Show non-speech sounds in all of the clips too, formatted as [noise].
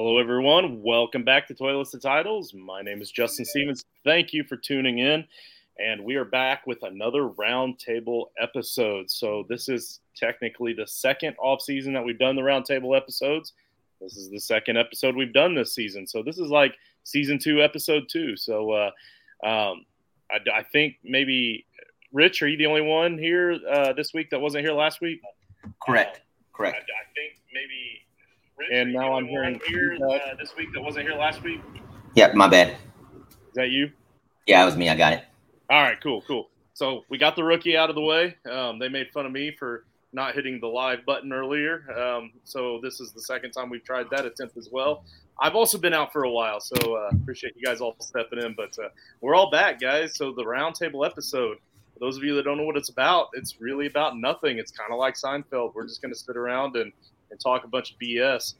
Hello, everyone. Welcome back to Toilets to Titles. My name is Justin Stevens. Thank you for tuning in. And we are back with another roundtable episode. So, this is technically the second off season that we've done the roundtable episodes. This is the second episode we've done this season. So, this is like season two, episode two. So, uh, um, I, I, think maybe, Rich, are you the only one here uh, this week that wasn't here last week? Correct. Correct. I, I think maybe and now I'm hearing here uh, this week that wasn't here last week. Yep, my bad. Is that you? Yeah, it was me. I got it. All right, cool, cool. So we got the rookie out of the way. Um, they made fun of me for not hitting the live button earlier. Um, so this is the second time we've tried that attempt as well. I've also been out for a while, so uh, appreciate you guys all stepping in. But uh, we're all back, guys. So the roundtable episode. For those of you that don't know what it's about, it's really about nothing. It's kind of like Seinfeld. We're just going to sit around and and talk a bunch of BS.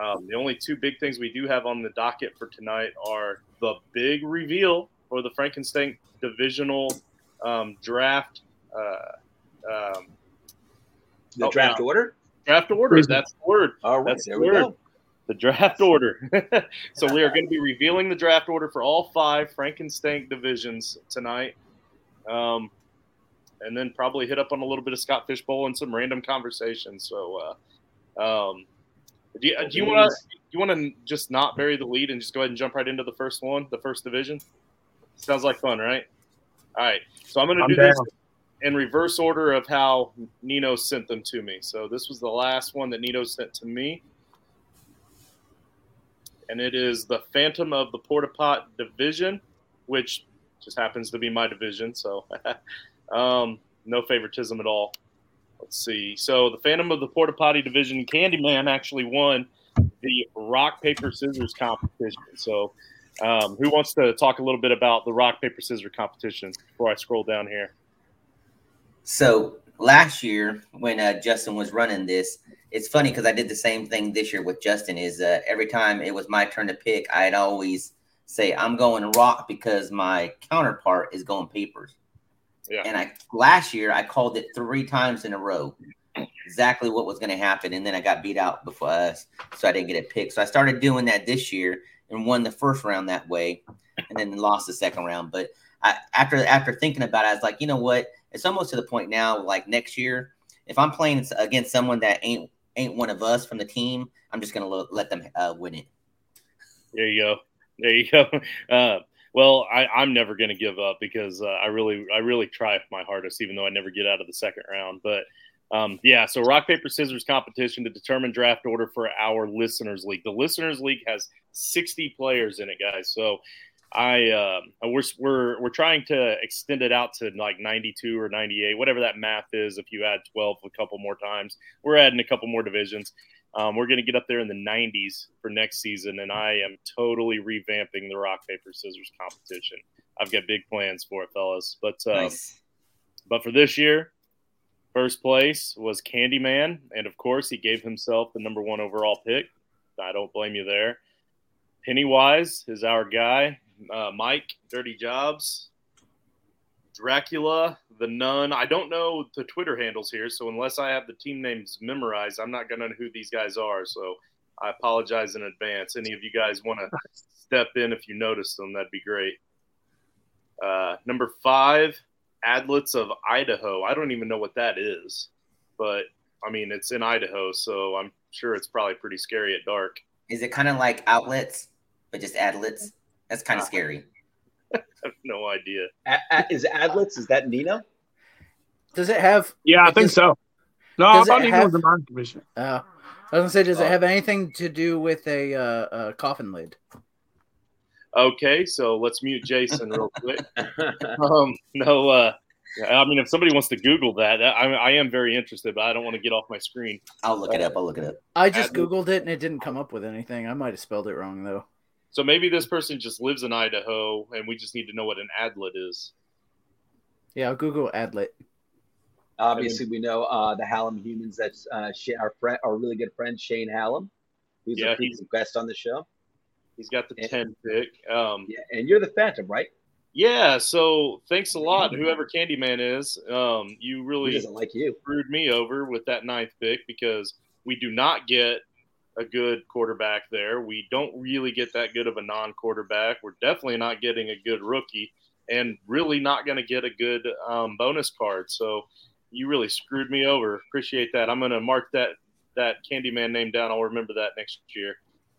Um, the only two big things we do have on the docket for tonight are the big reveal for the Frankenstein divisional um, draft. Uh, um, the oh, draft order? Draft order. That's the word. All right, That's there the we word. go. The draft order. [laughs] so we are going to be revealing the draft order for all five Frankenstein divisions tonight. Um, and then probably hit up on a little bit of Scott Fish Bowl and some random conversations. So, uh, um, do you, do you want to you want to just not bury the lead and just go ahead and jump right into the first one, the first division? Sounds like fun, right? All right. So I'm going to do down. this in reverse order of how Nino sent them to me. So this was the last one that Nino sent to me. And it is the Phantom of the Porta Pot division, which just happens to be my division. So [laughs] um, no favoritism at all. Let's see. So the Phantom of the Porta Potty Division, Candyman actually won the rock paper scissors competition. So, um, who wants to talk a little bit about the rock paper scissors competition before I scroll down here? So last year when uh, Justin was running this, it's funny because I did the same thing this year with Justin. Is uh, every time it was my turn to pick, I'd always say I'm going rock because my counterpart is going papers. Yeah. And I last year I called it three times in a row, exactly what was going to happen, and then I got beat out before us, so I didn't get it picked. So I started doing that this year and won the first round that way, and then lost the second round. But I, after after thinking about it, I was like, you know what? It's almost to the point now. Like next year, if I'm playing against someone that ain't ain't one of us from the team, I'm just gonna let them uh, win it. There you go. There you go. [laughs] Uh, well, I, am never going to give up because uh, I really, I really try my hardest, even though I never get out of the second round. But um, yeah, so rock paper scissors competition to determine draft order for our listeners league. The listeners league has 60 players in it, guys. So I uh, we're we're we're trying to extend it out to like 92 or 98, whatever that math is. If you add 12 a couple more times, we're adding a couple more divisions. Um, we're going to get up there in the 90s for next season, and I am totally revamping the rock paper scissors competition. I've got big plans for it, fellas. But uh, nice. but for this year, first place was Candyman, and of course, he gave himself the number one overall pick. I don't blame you there. Pennywise is our guy. Uh, Mike, Dirty Jobs, Dracula, the Nun. I don't know the Twitter handles here, so unless I have the team names memorized, I'm not going to know who these guys are. So I apologize in advance. Any of you guys want to step in if you notice them, that'd be great. Uh, number five, Adlets of Idaho. I don't even know what that is, but I mean, it's in Idaho, so I'm sure it's probably pretty scary at dark. Is it kind of like outlets, but just adlets? That's kind of uh, scary. I have no idea. A- a- is Adlets? Is that Nino? Does it have? Yeah, I think so. No, I thought Nino have, was the mind commissioner. Uh, I was gonna say, does it oh. have anything to do with a, uh, a coffin lid? Okay, so let's mute Jason real [laughs] quick. um, no, uh, I mean, if somebody wants to Google that, I, I, am very interested, but I don't want to get off my screen. I'll look it up. I'll look it up. I just Googled it and it didn't come up with anything. I might have spelled it wrong though. So maybe this person just lives in Idaho, and we just need to know what an adlet is. Yeah, I'll Google adlet. Obviously, we know uh, the Hallam humans. That's uh, our friend, our really good friend Shane Hallam, who's yeah, a, he's a guest on the show. He's got the and, ten pick. Um, yeah, and you're the Phantom, right? Yeah. So thanks a lot, whoever Candyman is. Um, you really he doesn't like you screwed me over with that ninth pick because we do not get a good quarterback there. We don't really get that good of a non quarterback. We're definitely not getting a good rookie and really not going to get a good um, bonus card. So you really screwed me over. Appreciate that. I'm going to mark that that Candyman name down. I'll remember that next year.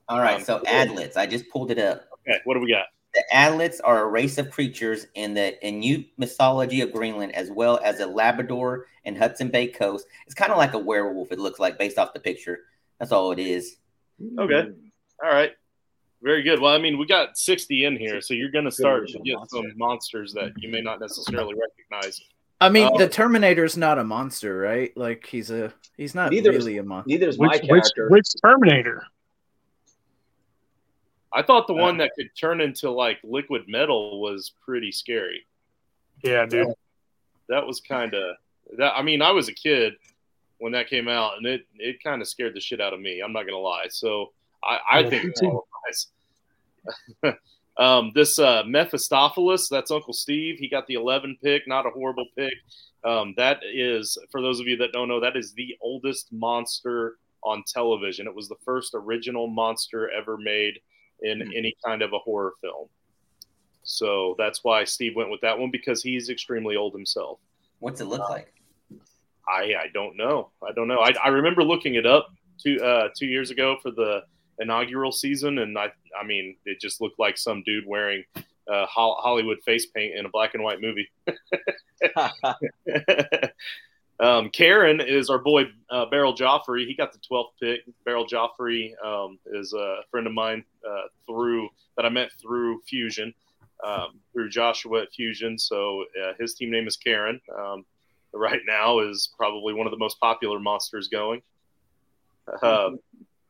All right. Um, so adlets, I just pulled it up. Okay. What do we got? The adlets are a race of creatures in the Inuit mythology of Greenland, as well as a Labrador and Hudson Bay coast. It's kind of like a werewolf. It looks like based off the picture. That's all it is. Okay. All right. Very good. Well, I mean, we got 60 in here, so you're going to start to get some monsters that you may not necessarily recognize. I mean, um, the Terminator's not a monster, right? Like he's a he's not neither really is, a monster. Neither is my which, character. Which, which Terminator? I thought the uh, one that could turn into like liquid metal was pretty scary. Yeah, dude. That was kind of that. I mean, I was a kid when that came out, and it it kind of scared the shit out of me. I'm not gonna lie. So I, I yeah, think [laughs] um, this uh, Mephistopheles, that's Uncle Steve. He got the 11 pick, not a horrible pick. Um, that is, for those of you that don't know, that is the oldest monster on television. It was the first original monster ever made in mm-hmm. any kind of a horror film. So that's why Steve went with that one because he's extremely old himself. What's it look like? I I don't know. I don't know. I, I remember looking it up two uh, two years ago for the inaugural season, and I I mean it just looked like some dude wearing uh, Hollywood face paint in a black and white movie. [laughs] um, Karen is our boy uh, Beryl Joffrey. He got the 12th pick. Beryl Joffrey um, is a friend of mine uh, through that I met through Fusion, um, through Joshua at Fusion. So uh, his team name is Karen. Right now is probably one of the most popular monsters going. Uh,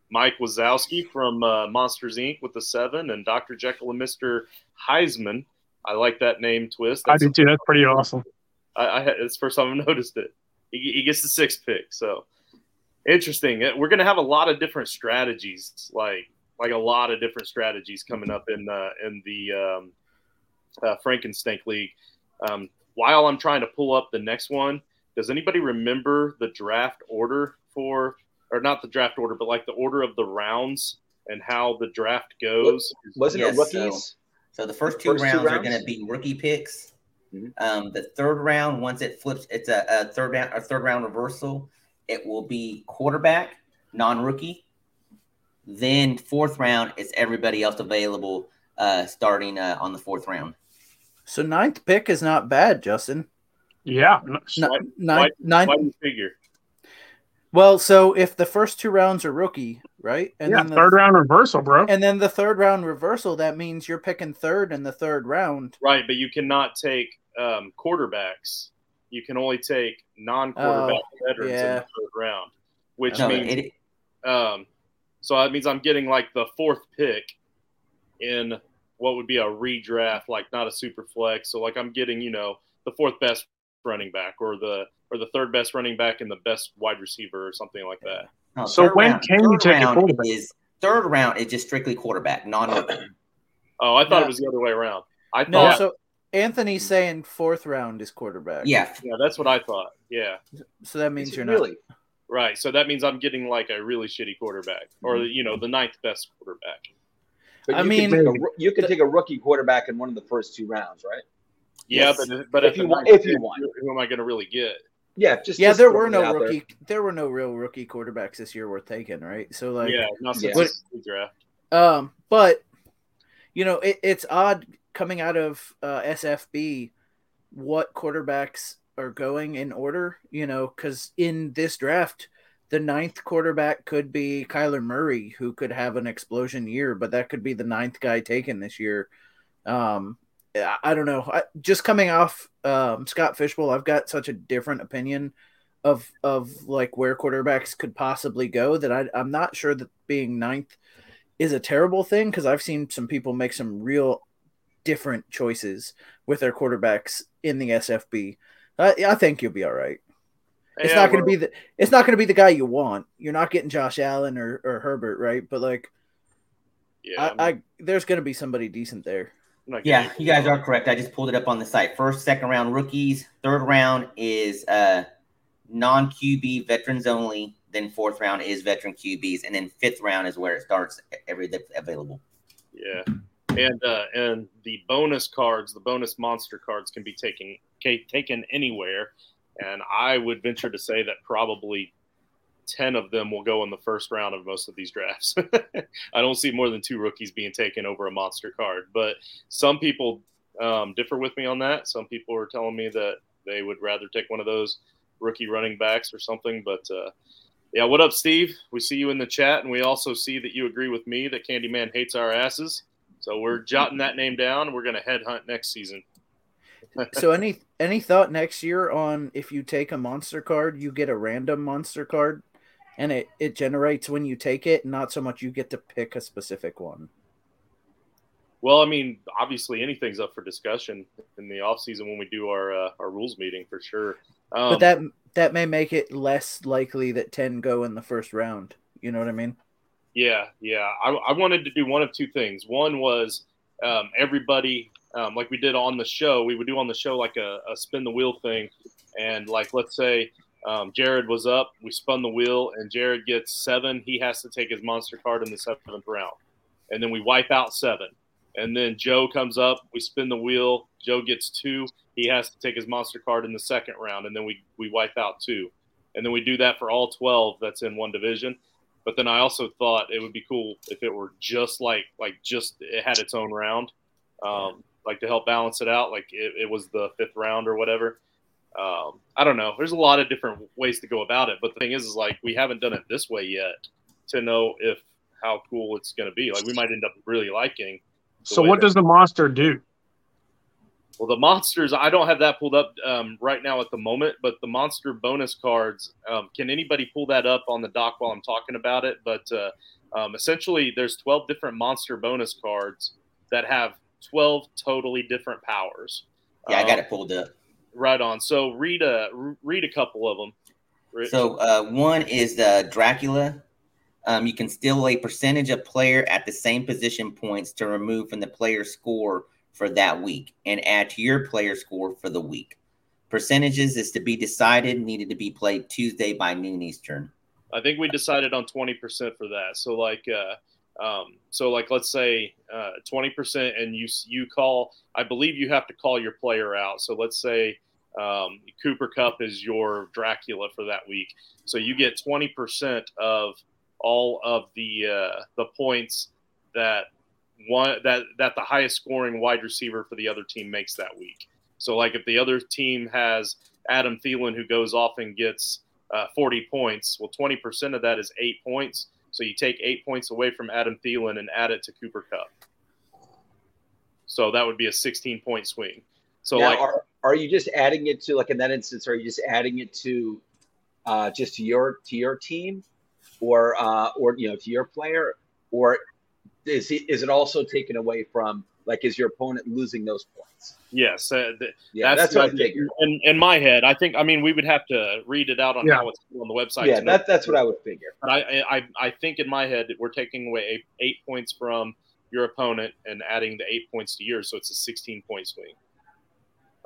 Mike Wazowski from uh, Monsters Inc. with the seven, and Dr. Jekyll and Mr. Heisman. I like that name twist. That's I do too. That's pretty awesome. I, I it's the first time I've [laughs] noticed it. He, he gets the sixth pick, so interesting. Uh, we're gonna have a lot of different strategies, like like a lot of different strategies coming up in uh, in the um, uh, Frankenstein League. Um, while I'm trying to pull up the next one, does anybody remember the draft order for, or not the draft order, but like the order of the rounds and how the draft goes? Was it yes, rookies? So, so, the first two first rounds, two rounds, are going to be rookie picks. Mm-hmm. Um, the third round, once it flips, it's a, a third round, a third round reversal. It will be quarterback, non-rookie. Then fourth round, it's everybody else available uh, starting uh, on the fourth round. So ninth pick is not bad, Justin. Yeah. Why, ninth, why, ninth, why do you figure? Well, so if the first two rounds are rookie, right? And yeah, then the third round reversal, bro. And then the third round reversal, that means you're picking third in the third round. Right, but you cannot take um, quarterbacks. You can only take non-quarterback oh, veterans yeah. in the third round, which no, means it, um, so that means I'm getting like the fourth pick in what would be a redraft, like not a super flex. So like I'm getting, you know, the fourth best running back or the or the third best running back and the best wide receiver or something like that. No, so when round, can you take a quarterback? Is, third round is just strictly quarterback, non Oh, I thought no. it was the other way around. I no, thought so Anthony's saying fourth round is quarterback. Yeah. Yeah, that's what I thought. Yeah. So that means you're really? not Right. So that means I'm getting like a really shitty quarterback or mm-hmm. you know, the ninth best quarterback. But I mean, can a, you can the, take a rookie quarterback in one of the first two rounds, right? Yeah, yes. but but if you want, if you want, who am I going to really get? Yeah, just yeah. Just there were no rookie. There. there. were no real rookie quarterbacks this year worth taking, right? So like, yeah, not since but, draft. Um, but you know, it, it's odd coming out of uh, SFB what quarterbacks are going in order. You know, because in this draft, the ninth quarterback could be Kyler Murray, who could have an explosion year, but that could be the ninth guy taken this year. Um, I, I don't know. I, just coming off um, Scott Fish Bowl, I've got such a different opinion of of like where quarterbacks could possibly go that I, I'm not sure that being ninth is a terrible thing because I've seen some people make some real different choices with their quarterbacks in the SFB. I, I think you'll be all right. It's yeah, not going to be the it's not going to be the guy you want. You're not getting Josh Allen or, or Herbert, right? But like, yeah, I, I there's going to be somebody decent there. Yeah, you guys are correct. I just pulled it up on the site. First, second round rookies. Third round is uh non QB veterans only. then fourth round is veteran QBs, and then fifth round is where it starts every available. Yeah, and uh, and the bonus cards, the bonus monster cards, can be taken taken anywhere, and I would venture to say that probably ten of them will go in the first round of most of these drafts. [laughs] I don't see more than two rookies being taken over a monster card, but some people um, differ with me on that. Some people are telling me that they would rather take one of those rookie running backs or something, but. Uh, yeah, what up, Steve? We see you in the chat, and we also see that you agree with me that Candyman hates our asses. So we're jotting that name down. We're going to headhunt next season. So any any thought next year on if you take a monster card, you get a random monster card, and it it generates when you take it, not so much you get to pick a specific one. Well, I mean, obviously anything's up for discussion in the off season when we do our uh, our rules meeting for sure. Um, but that that may make it less likely that ten go in the first round. You know what I mean? Yeah, yeah. I, I wanted to do one of two things. One was um, everybody, um, like we did on the show, we would do on the show like a, a spin the wheel thing, and like let's say um, Jared was up, we spun the wheel, and Jared gets seven. He has to take his monster card in the seventh round, and then we wipe out seven. And then Joe comes up, we spin the wheel. Joe gets two. He has to take his monster card in the second round, and then we we wipe out two. And then we do that for all twelve that's in one division. But then I also thought it would be cool if it were just like like just it had its own round, um, like to help balance it out. Like it, it was the fifth round or whatever. Um, I don't know. There's a lot of different ways to go about it, but the thing is, is like we haven't done it this way yet to know if how cool it's going to be. Like we might end up really liking so what does the monster do? Well, the monsters, I don't have that pulled up um, right now at the moment, but the monster bonus cards, um, can anybody pull that up on the doc while I'm talking about it? But uh, um, essentially, there's 12 different monster bonus cards that have 12 totally different powers. Yeah, I got um, it pulled up. Right on. So read a read a couple of them. Rich. So uh, one is the Dracula um, you can steal a percentage of player at the same position points to remove from the player score for that week and add to your player score for the week. Percentages is to be decided, needed to be played Tuesday by noon Eastern. I think we decided on 20% for that. So like, uh, um, so like, let's say uh, 20% and you, you call, I believe you have to call your player out. So let's say um, Cooper Kupp is your Dracula for that week. So you get 20% of all of the uh, the points that one that that the highest scoring wide receiver for the other team makes that week. So like if the other team has Adam Thielen who goes off and gets uh, 40 points, well 20% of that is eight points. So you take eight points away from Adam Thielen and add it to Cooper Kupp. So that would be a 16 point swing. So now, like, are, are you just adding it to like in that instance? Are you just adding it to uh, just to your to your team, or uh, or you know to your player, or is he, is it also taken away from like is your opponent losing those points? Yes, uh, the, yeah, that's, that's what I figured. In, in, my head, I think I mean we would have to read it out on yeah. how it's on the website. Yeah, that, that's what I would figure. But I, I I think in my head we're taking away eight, eight points from your opponent and adding the eight points to yours, so it's a sixteen point swing.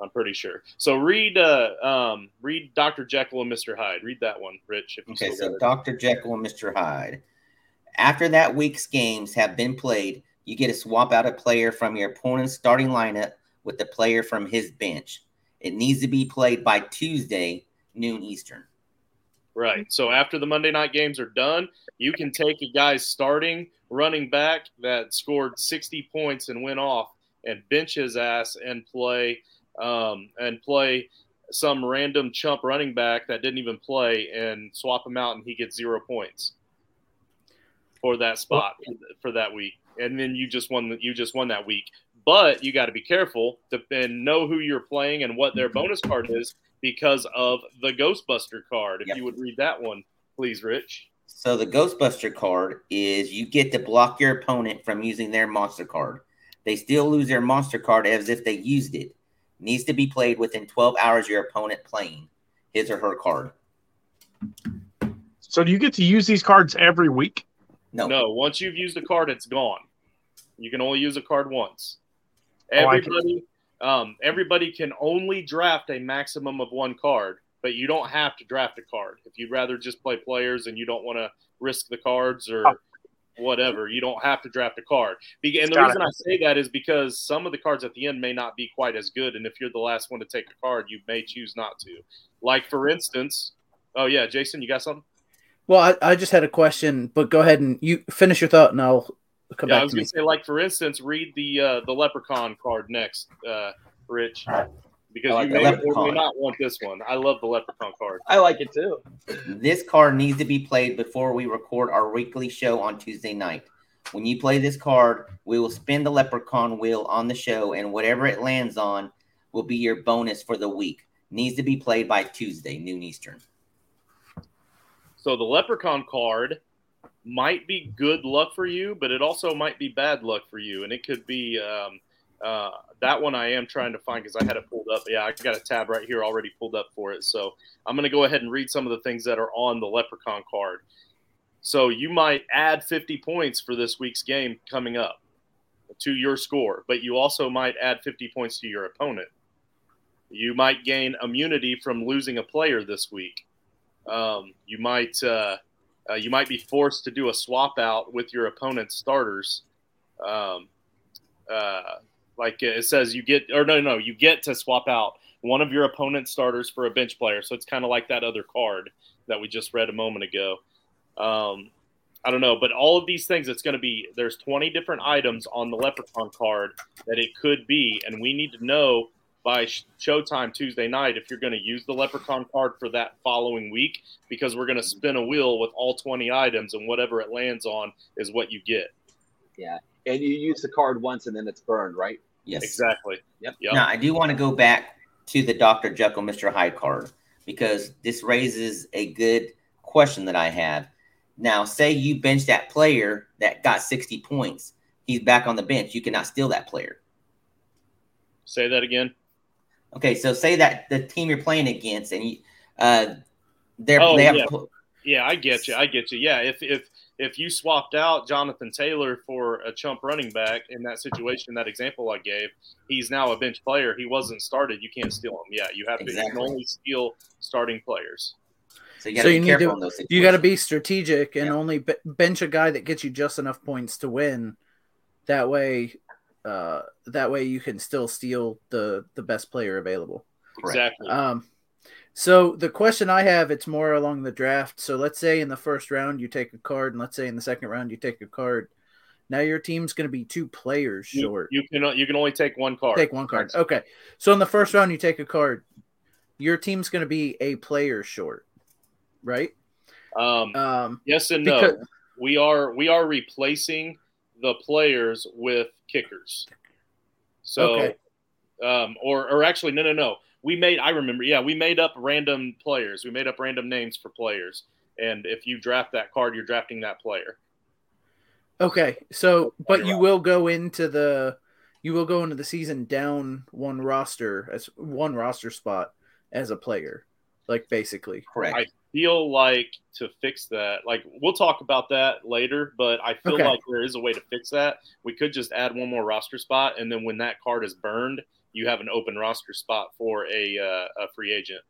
I'm pretty sure. So read uh, um, read Dr. Jekyll and Mr. Hyde. Read that one, Rich. okay, so Dr. Jekyll and Mr. Hyde. After that week's games have been played, you get to swap out a player from your opponent's starting lineup with the player from his bench. It needs to be played by Tuesday, noon Eastern. Right. So after the Monday night games are done, you can take a guy's starting running back that scored 60 points and went off and bench his ass and play um, and play some random chump running back that didn't even play and swap him out and he gets zero points for that spot for that week. And then you just won you just won that week. But you got to be careful to and know who you're playing and what their mm-hmm. bonus card is because of the Ghostbuster card. If yep. you would read that one, please, Rich. So the Ghostbuster card is you get to block your opponent from using their monster card. They still lose their monster card as if they used it needs to be played within 12 hours of your opponent playing his or her card. So do you get to use these cards every week? No. No, once you've used a card, it's gone. You can only use a card once. Everybody oh, um, everybody can only draft a maximum of one card. but you don't have to draft a card. If you'd rather just play players and you don't want to risk the cards or Oh. whatever, you don't have to draft a card. Be- And the Got reason I say that is because some of the cards at the end may not be quite as good, and if you're the last one to take a card, you may choose not to. Like for instance, oh yeah, Jason, you got something? Well, I, I just had a question, but go ahead and you finish your thought, and I'll come Yeah, I back was to me. gonna say, like for instance, read the uh, the Leprechaun card next, uh, Rich, because I like you may or may not want this one. I love the Leprechaun card. I like it too. This card needs to be played before we record our weekly show on Tuesday night. When you play this card, we will spin the leprechaun wheel on the show, and whatever it lands on will be your bonus for the week. Needs to be played by Tuesday, noon Eastern. So the Leprechaun card might be good luck for you, but it also might be bad luck for you, and it could be. Um, uh, that one I am trying to find because I had it pulled up. Yeah, I got a tab right here already pulled up for it. So I'm going to go ahead and read some of the things that are on the Leprechaun card. So you might add 50 points for this week's game coming up to your score, but you also might add 50 points to your opponent. You might gain immunity from losing a player this week. Um, you might uh, uh, you might be forced to do a swap out with your opponent's starters. Um, uh, like it says, you get or no, no, you get to swap out one of your opponent's starters for a bench player. So it's kind of like that other card that we just read a moment ago. Um, I don't know, but all of these things, it's going to be there's 20 different items on the Leprechaun card that it could be, and we need to know by showtime Tuesday night if you're going to use the Leprechaun card for that following week because we're going to spin a wheel with all 20 items, and whatever it lands on is what you get. Yeah, and you use the card once and then it's burned, right? Yes. Exactly. Yep. Yep. Now, I do want to go back to the Dr. Jekyll, Mr. Hyde card because this raises a good question that I have. Now, say you bench that player that got 60 points. He's back on the bench. You cannot steal that player. Say that again. Okay, so say that the team you're playing against and you, uh, they're, Oh, they have yeah. Yeah, I get you. I get you. Yeah, if if if you swapped out Jonathan Taylor for a chump running back in that situation, that example I gave, he's now a bench player. He wasn't started. You can't steal him. Yeah, you have to. You can only steal starting players. so you got So to you be need careful to- in those. You got to be strategic and Yeah. only be- bench a guy that gets you just enough points to win. That way, uh, that way you can still steal the the best player available. Exactly. Um, so the question I have, it's more along the draft. So let's say in the first round you take a card, and let's say in the second round you take a card. Now your team's going to be two players you, short. you can you can only take one card. take one card. Okay. So in the first round you take a card. Your team's going to be a player short, right? Um, Um, yes and no. we are we are replacing the players with kickers. So, Okay. um, or or actually, no, no, no. We made. I remember. Yeah, we made up random players. We made up random names for players. And if you draft that card, you're drafting that player. Okay, so but You're you right. will go into the you will go into the season down one roster as one roster spot as a player, like basically. Correct. I feel like to fix that, like we'll talk about that later, but I feel Okay. like there is a way to fix that. We could just add one more roster spot, and then when that card is burned, you have an open roster spot for a uh, a free agent.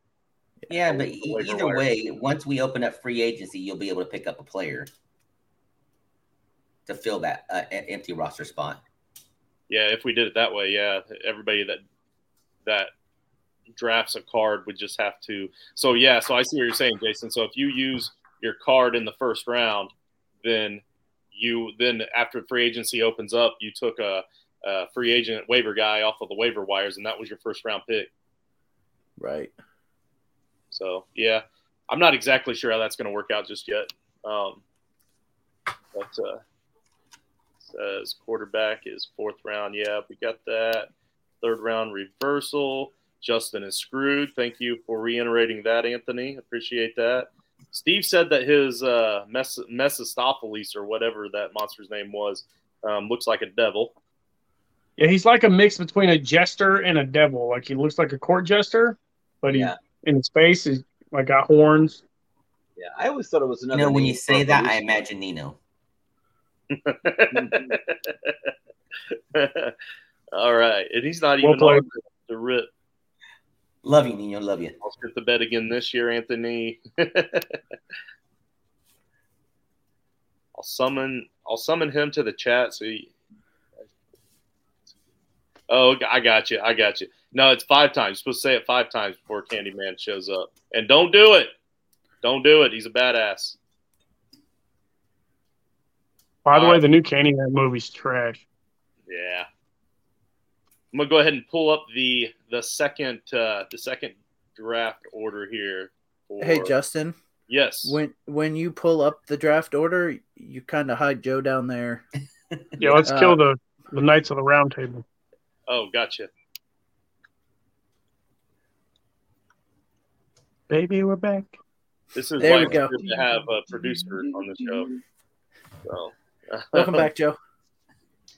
yeah, the but either wire. way, once we open up free agency, you'll be able to pick up a player to fill that uh, empty roster spot. Yeah, if we did it that way, yeah, everybody that that drafts a card would just have to. So yeah, so I see what you're saying, Jason. So if you use your card in the first round, then you then after free agency opens up, you took a, a free agent waiver guy off of the waiver wires, and that was your first round pick. Right. So yeah, I'm not exactly sure how that's going to work out just yet. Um, but uh, says quarterback is fourth round. Yeah, we got that. Third round reversal. Justin is screwed. Thank you for reiterating that, Anthony. Appreciate that. Steve said that his uh, Mes- Mephistopheles or whatever that monster's name was um, looks like a devil. Yeah, he's like a mix between a jester and a devil. Like he looks like a court jester, but he Yeah. in his face is like got horns. Yeah, I always thought it was You another. know, when you say that, I imagine Nino. [laughs] All right, and he's not Well even played. on the rip. Love you, Nino. Love you. I'll skip the bed again this year, Anthony. [laughs] I'll summon. I'll summon him to the chat. So. He, oh, I got you. I got you. No, it's five times. You're supposed to say it five times before Candyman shows up. And don't do it. Don't do it. He's a badass. By the way, the new Candyman movie's trash. Yeah. I'm gonna go ahead and pull up the the second uh, the second draft order here. For, Hey, Justin. Yes. When when you pull up the draft order, you kind of hide Joe down there. [laughs] Yeah, let's Uh, kill the the Knights of the Round Table. oh, gotcha. Baby, we're back. This is There why we go. good to have a producer on the show. So. [laughs] Welcome back, Joe.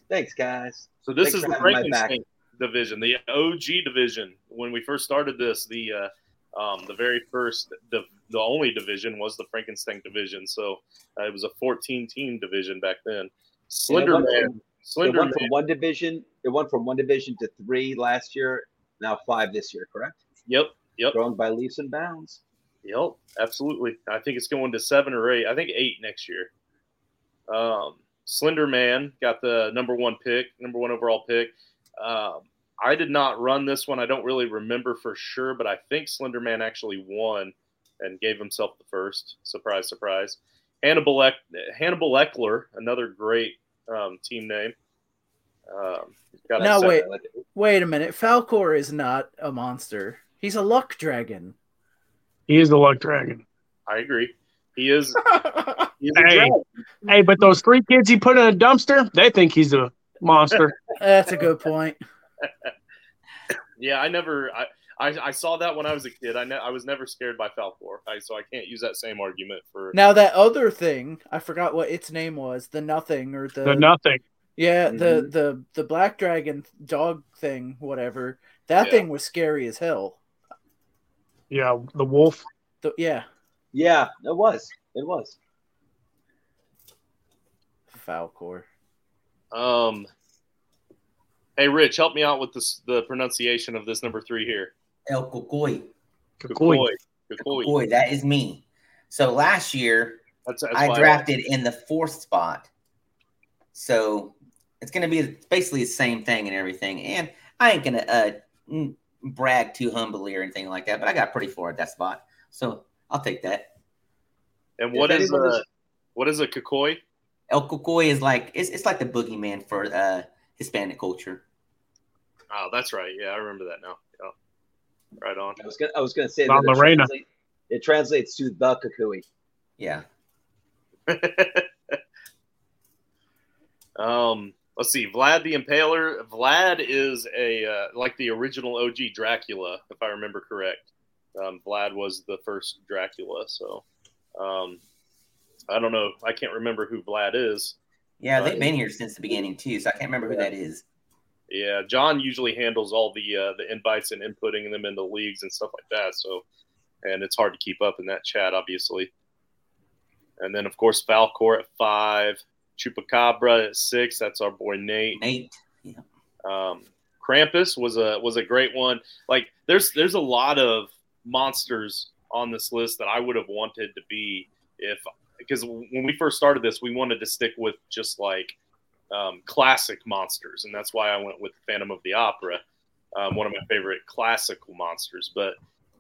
Thanks, guys. So this Thanks is the having my. Frankenstein division, the OG division. When we first started this, the uh, um, the very first, the, the only division was the Frankenstein division. So uh, it was a 14 team division back then. Slender went Man, It Slender went Man. from one division. It went from one division to three last year. Now five this year. Correct? Yep, yep, Growing by leaps and bounds. yep. Absolutely. I think it's going to seven or eight. I think eight next year. Um, Slender Man got the number one pick, number one overall pick. Um, I did not run this one. I don't really remember for sure, but I think Slenderman actually won and gave himself the first. Surprise, surprise. Hannibal, Eck, Hannibal Eckler, another great um, team name. Um, Now, wait. I like it. Wait a minute. Falkor is not a monster. He's a luck dragon. He is the Luck Dragon. I agree. He is. [laughs] He a Hey. Hey, but those three kids he put in a dumpster, they think he's a monster. [laughs] That's a good point. Yeah, I never. I, I, I saw that when I was a kid. I ne- I was never scared by Falkor, I, so I can't use that same argument for. Now that other thing, I forgot what its name was. The nothing or the, the nothing. yeah, Mhm. the the the black dragon dog thing, whatever. That Yeah. thing was scary as hell. Yeah, the wolf. The, yeah, Yeah, it was. It was. Falkor. Um. Hey, Rich, help me out with this the pronunciation of this number three here. El Cucuy. Kukui. Kukui. Boy, that is me. So last year That's, that's I why drafted in the fourth spot. So it's going to be basically the same thing and everything. And I ain't going to uh, brag too humbly or anything like that, but I got pretty far at that spot. So I'll take that. And what is a what is a Kukoi? El Cucuy is like, it's, it's like the boogeyman for uh, Hispanic culture. Oh, that's right. Yeah, I remember that now. Yeah. Right on. I was gonna. I was gonna say La that it, Lorena. translate- it translates to the Kukui. Yeah. [laughs] um, let's see. Vlad the Impaler. Vlad is a uh, like the original OG Dracula, if I remember correct. Um, Vlad was the first Dracula, so um, I don't know. I can't remember who Vlad is. Yeah, they've been here since the beginning too, so I can't remember who that is. Yeah, John usually handles all the uh, the invites and inputting them into leagues and stuff like that. So, and it's hard to keep up in that chat, obviously. And then of course Falkor at five, Chupacabra at six. That's our boy Nate. Nate. Yeah. Um, Krampus was a was a great one. Like there's there's a lot of monsters on this list that I would have wanted to be if because when we first started this, we wanted to stick with just like um, classic monsters, and that's why I went with Phantom of the Opera, um, one of my favorite classical monsters. But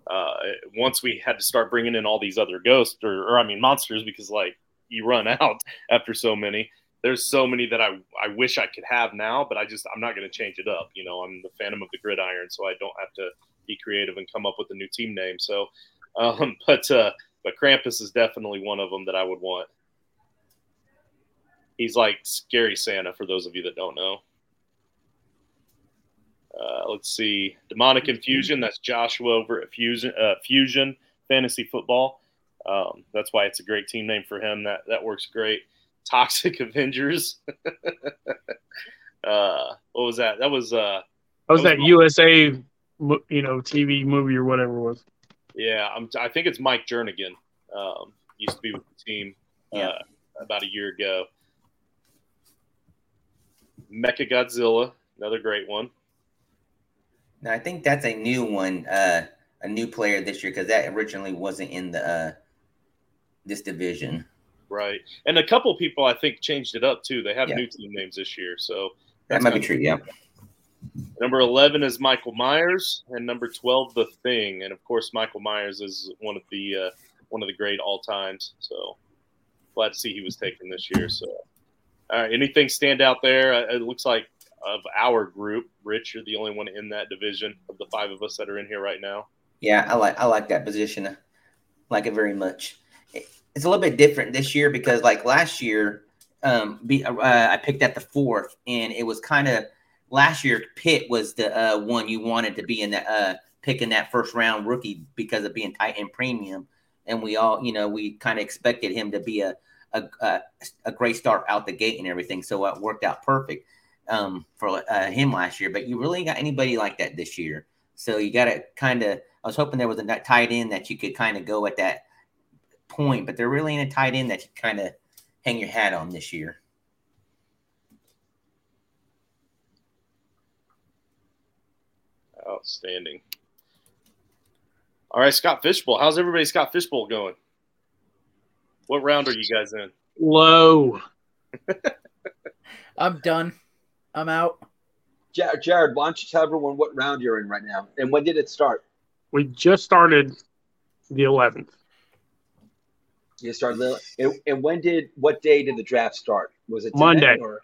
uh, once we had to start bringing in all these other ghosts, or, or I mean monsters, because like you run [laughs] out after so many. There's so many that I I wish I could have now, but I just I'm not going to change it up. You know, I'm the Phantom of the Gridiron, so I don't have to be creative and come up with a new team name. So, um, [laughs] but uh, but Krampus is definitely one of them that I would want. He's like scary Santa for those of you that don't know. Uh, let's see, demonic infusion. That's Joshua over at Fusion uh, Fusion Fantasy Football. Um, that's why it's a great team name for him. That that works great. Toxic [laughs] Avengers. [laughs] uh, what was that? That was uh, That was That that was- USA, you know, TV movie or whatever it was. Yeah. I'm, I think it's Mike Jernigan. Um, used to be with the team uh, Yeah. about a year ago. Mecha Godzilla, another great one. Now, I think that's a new one. Uh, a new player this year because that originally wasn't in the uh, this division. Right, and a couple people I think changed it up too. They have Yeah. new team names this year, so That might be true. Yeah. Number 11 is Michael Myers, and number 12, The Thing. And of course, Michael Myers is one of the uh, one of the great all times. So glad to see he was taken this year. So, all right, anything stand out there? Uh, It looks like of our group, Rich, you're the only one in that division of the five of us that are in here right now. Yeah, I like I like that position. I like it very much. It's a little bit different this year because like last year, um, be, uh, I picked at the fourth, and it was kind of last year. Pitt was the uh, one you wanted to be in that uh, picking that first round rookie because of being tight end premium, and we all you know we kind of expected him to be a, a a a great start out the gate and everything, so it worked out perfect um, for uh, him last year. But you really got anybody like that this year. So you got to kind of. I was hoping there was a tight end that you could kind of go at that point, but there really ain't a tight end that you kind of hang your hat on this year. Outstanding. All right, Scott Fish Bowl. How's everybody Scott Fish Bowl going? What round are you guys in? Low. [laughs] I'm done. I'm out. Jared, Jared, why don't you tell everyone what round you're in right now and when did it start? We just started the 11th. You started little, and, and when did what day did the draft start? Was it Monday. or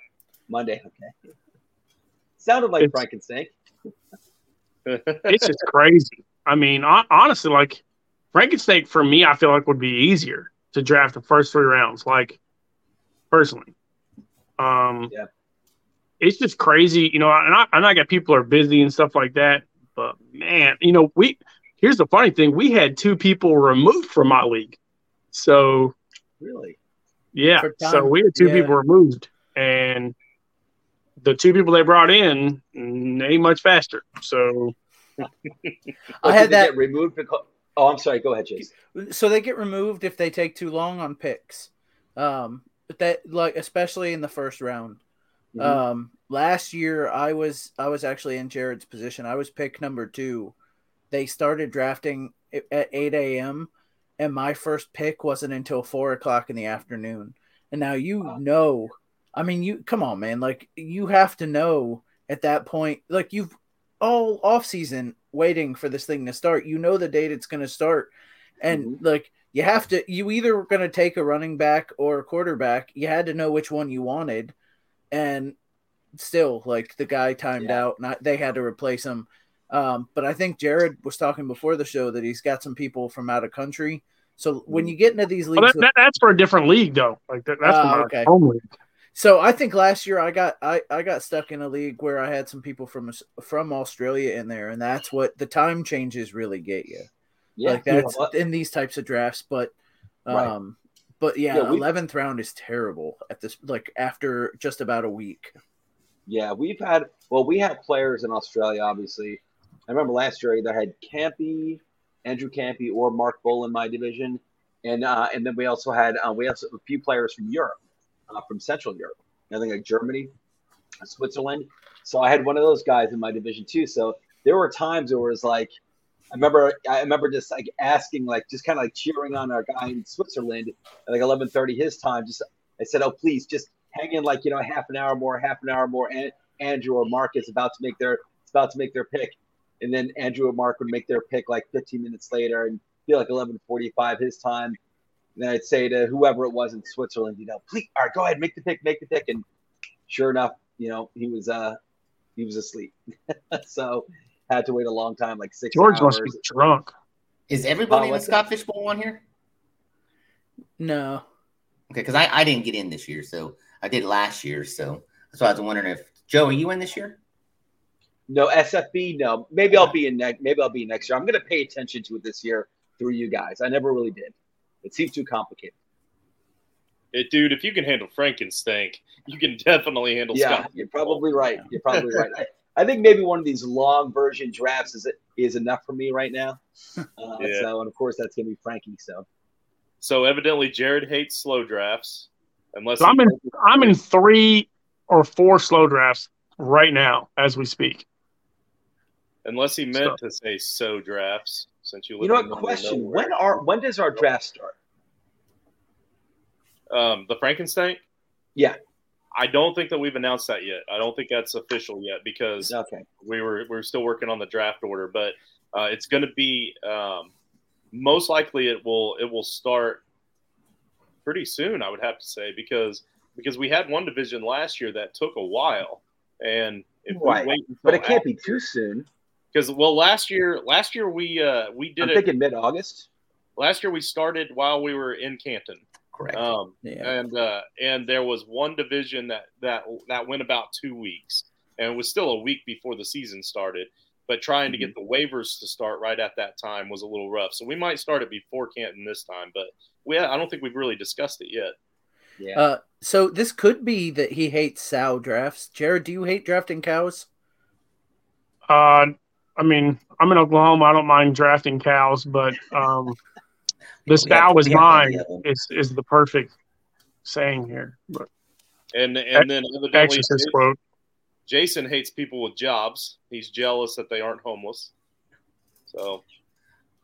Monday? Okay. [laughs] Sounded like It's- Frankenstein. [laughs] It's just crazy. I mean, honestly, like Frankenstein for me, I feel like would be easier to draft the first three rounds. Like personally, um, Yeah. it's just crazy, you know. And I, and I get people are busy and stuff like that, but man, you know, we here's the funny thing: we had two people removed from my league, so Really? yeah, so we had two yeah. people removed, and the two people they brought in ain't much faster. So [laughs] I had did that- get removed because. Oh, I'm sorry. Go ahead, Jason. So they get removed if they take too long on picks. Um, but that like especially in the first round. Mhm. Um, last year I was I was actually in Jared's position. I was pick number two. They started drafting at eight a.m. and my first pick wasn't until four o'clock in the afternoon. And now you Wow. know, I mean, you come on, man. Like you have to know at that point. Like you've all off season waiting for this thing to start. You know the date it's going to start, and Mhm. like you have to. You either were going to take a running back or a quarterback. You had to know which one you wanted, and still, like the guy timed Yeah. out, and I, they had to replace him. Um, but I think Jared was talking before the show that he's got some people from out of country. So when you get into these leagues, Well, that, that, that's for a different league, though. Like that, that's my okay. home league. So I think last year I got I, I got stuck in a league where I had some people from from Australia in there, and that's what the time changes really get you. Yeah. like that's Well, in these types of drafts, but Right. um, but yeah, Yeah, eleventh round is terrible at this like after just about a week. Yeah, we've had well, we have players in Australia. Obviously, I remember last year either had Campy, Andrew Campy, or Mark Bull in my division, and uh, and then we also had uh, we have a few players from Europe, uh, from Central Europe, I think like Germany, Switzerland. So I had one of those guys in my division too. So there were times where it was like, I remember I remember just like asking, like just kind of like cheering on our guy in Switzerland at like eleven thirty his time. Just I said, oh please, just hang in like you know half an hour more, half an hour more. And Andrew or Mark is about to make their it's about to make their pick, and then Andrew or Mark would make their pick like 15 minutes later, and be like 11:45 his time. And then I'd say to whoever it was in Switzerland, you know, please, all right, go ahead, make the pick, make the pick, and sure enough, you know, he was uh he was asleep, [laughs] so had to wait a long time, like six George hours. must be drunk. Is everybody Oh, in the what's Scott Fish Bowl on here? No, Okay, because I, I didn't get in this year, so I did last year. So that's why I was wondering if Joe, are you in this year? No SFB, no. Maybe I'll be in next. Maybe I'll be next year. I'm going to pay attention to it this year through you guys. I never really did. It seems too complicated. It, dude, if you can handle Frankenstein, you can definitely handle Yeah, Scott. you're probably right. You're probably right. I, I think maybe one of these long version drafts is is enough for me right now. Uh, [laughs] Yeah. So, and of course, that's going to be Frankie. So, So evidently, Jared hates slow drafts, unless So I'm in I'm in three or four slow drafts right now as we speak. unless he meant to say so drafts. Since you You know what? Question. When are when does our draft start? um, the Frankenstein? Yeah. I don't think that we've announced that yet. I don't think that's official yet because Okay. we were we are still working on the draft order, but uh, it's going to be um, most likely it will it will start pretty soon. I would have to say because because we had one division last year that took a while, and if Right. we wait until But it can't be too soon. Because well last year last year we uh, we did I'm it thinking mid-August. last year we started while we were in Canton. Correct. Um, Yeah. and uh, and there was one division that that that went about two weeks, and it was still a week before the season started. But trying to get the waivers to start right at that time was a little rough. So we might start it before Canton this time, but we I don't think we've really discussed it yet. Yeah. Uh, so this could be that he hates sow drafts. Jared, do you hate drafting cows? Uh, I mean, I'm in Oklahoma. I don't mind drafting cows, but um, this cow is we have plenty mine is is the perfect saying here. But And and then evidently Exorcist Jason, quote. Jason hates people with jobs. He's jealous that they aren't homeless. So,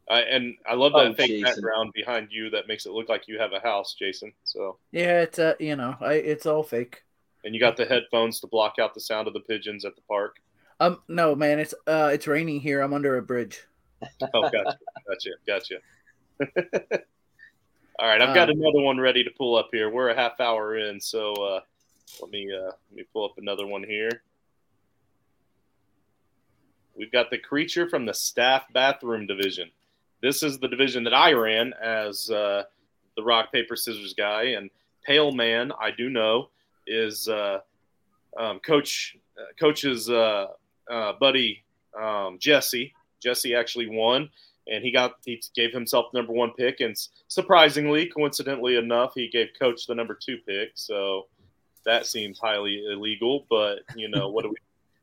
I and I love that Oh, fake Jason. background behind you that makes it look like you have a house, Jason. So. Yeah, it's uh, you know, I it's all fake. and you got the headphones to block out the sound of the pigeons at the park. Um, no, man, it's uh, it's raining here. I'm under a bridge. Oh, gotcha, gotcha, gotcha. [laughs] All right, I've got Um, another one ready to pull up here. We're a half hour in, so uh, let me uh, let me pull up another one here. We've got the creature from the staff bathroom division. This is the division that I ran as uh, the rock paper scissors guy, and Pale Man, I do know, is uh, um, coach coaches, uh, coach's uh, buddy um, Jesse. Jesse actually won, and he got he gave himself the number one pick, and surprisingly, coincidentally enough, he gave coach the number two pick. So that seems highly illegal. But you know what do we?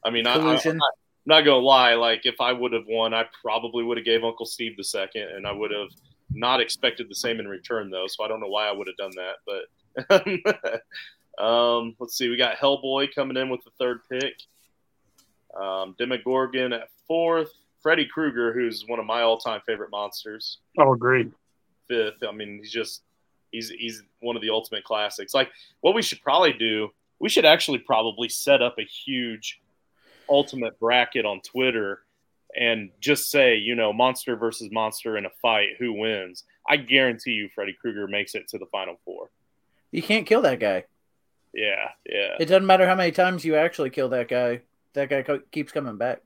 I mean, I, I, I'm not, not gonna lie. Like if I would have won, I probably would have gave Uncle Steve the second, and I would have not expected the same in return though. So I don't know why I would have done that, but. [laughs] Um, let's see. We got Hellboy coming in with the third pick. Um, Demogorgon at fourth. Freddy Krueger, who's one of my all-time favorite monsters, Oh, agreed. fifth. I mean, he's just he's he's one of the ultimate classics. Like what we should probably do, we should actually probably set up a huge ultimate bracket on Twitter and just say, you know, monster versus monster in a fight, who wins? I guarantee you Freddy Krueger makes it to the final four. You can't kill that guy. Yeah, yeah. It doesn't matter how many times you actually kill that guy. That guy co- keeps coming back.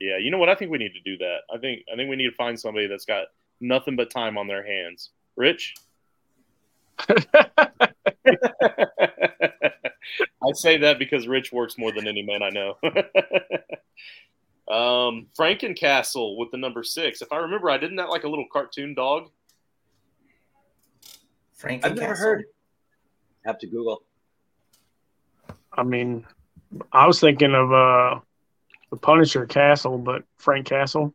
Yeah, you know what? I think we need to do that. I think I think we need to find somebody that's got nothing but time on their hands. Rich? [laughs] I say that because Rich works more than any man I know. [laughs] um, Frankencastle with the number six. If I remember, I didn't that like a little cartoon dog. Frank I've never heard. Have to Google. I mean, I was thinking of uh, the Punisher Castle, but Frank Castle.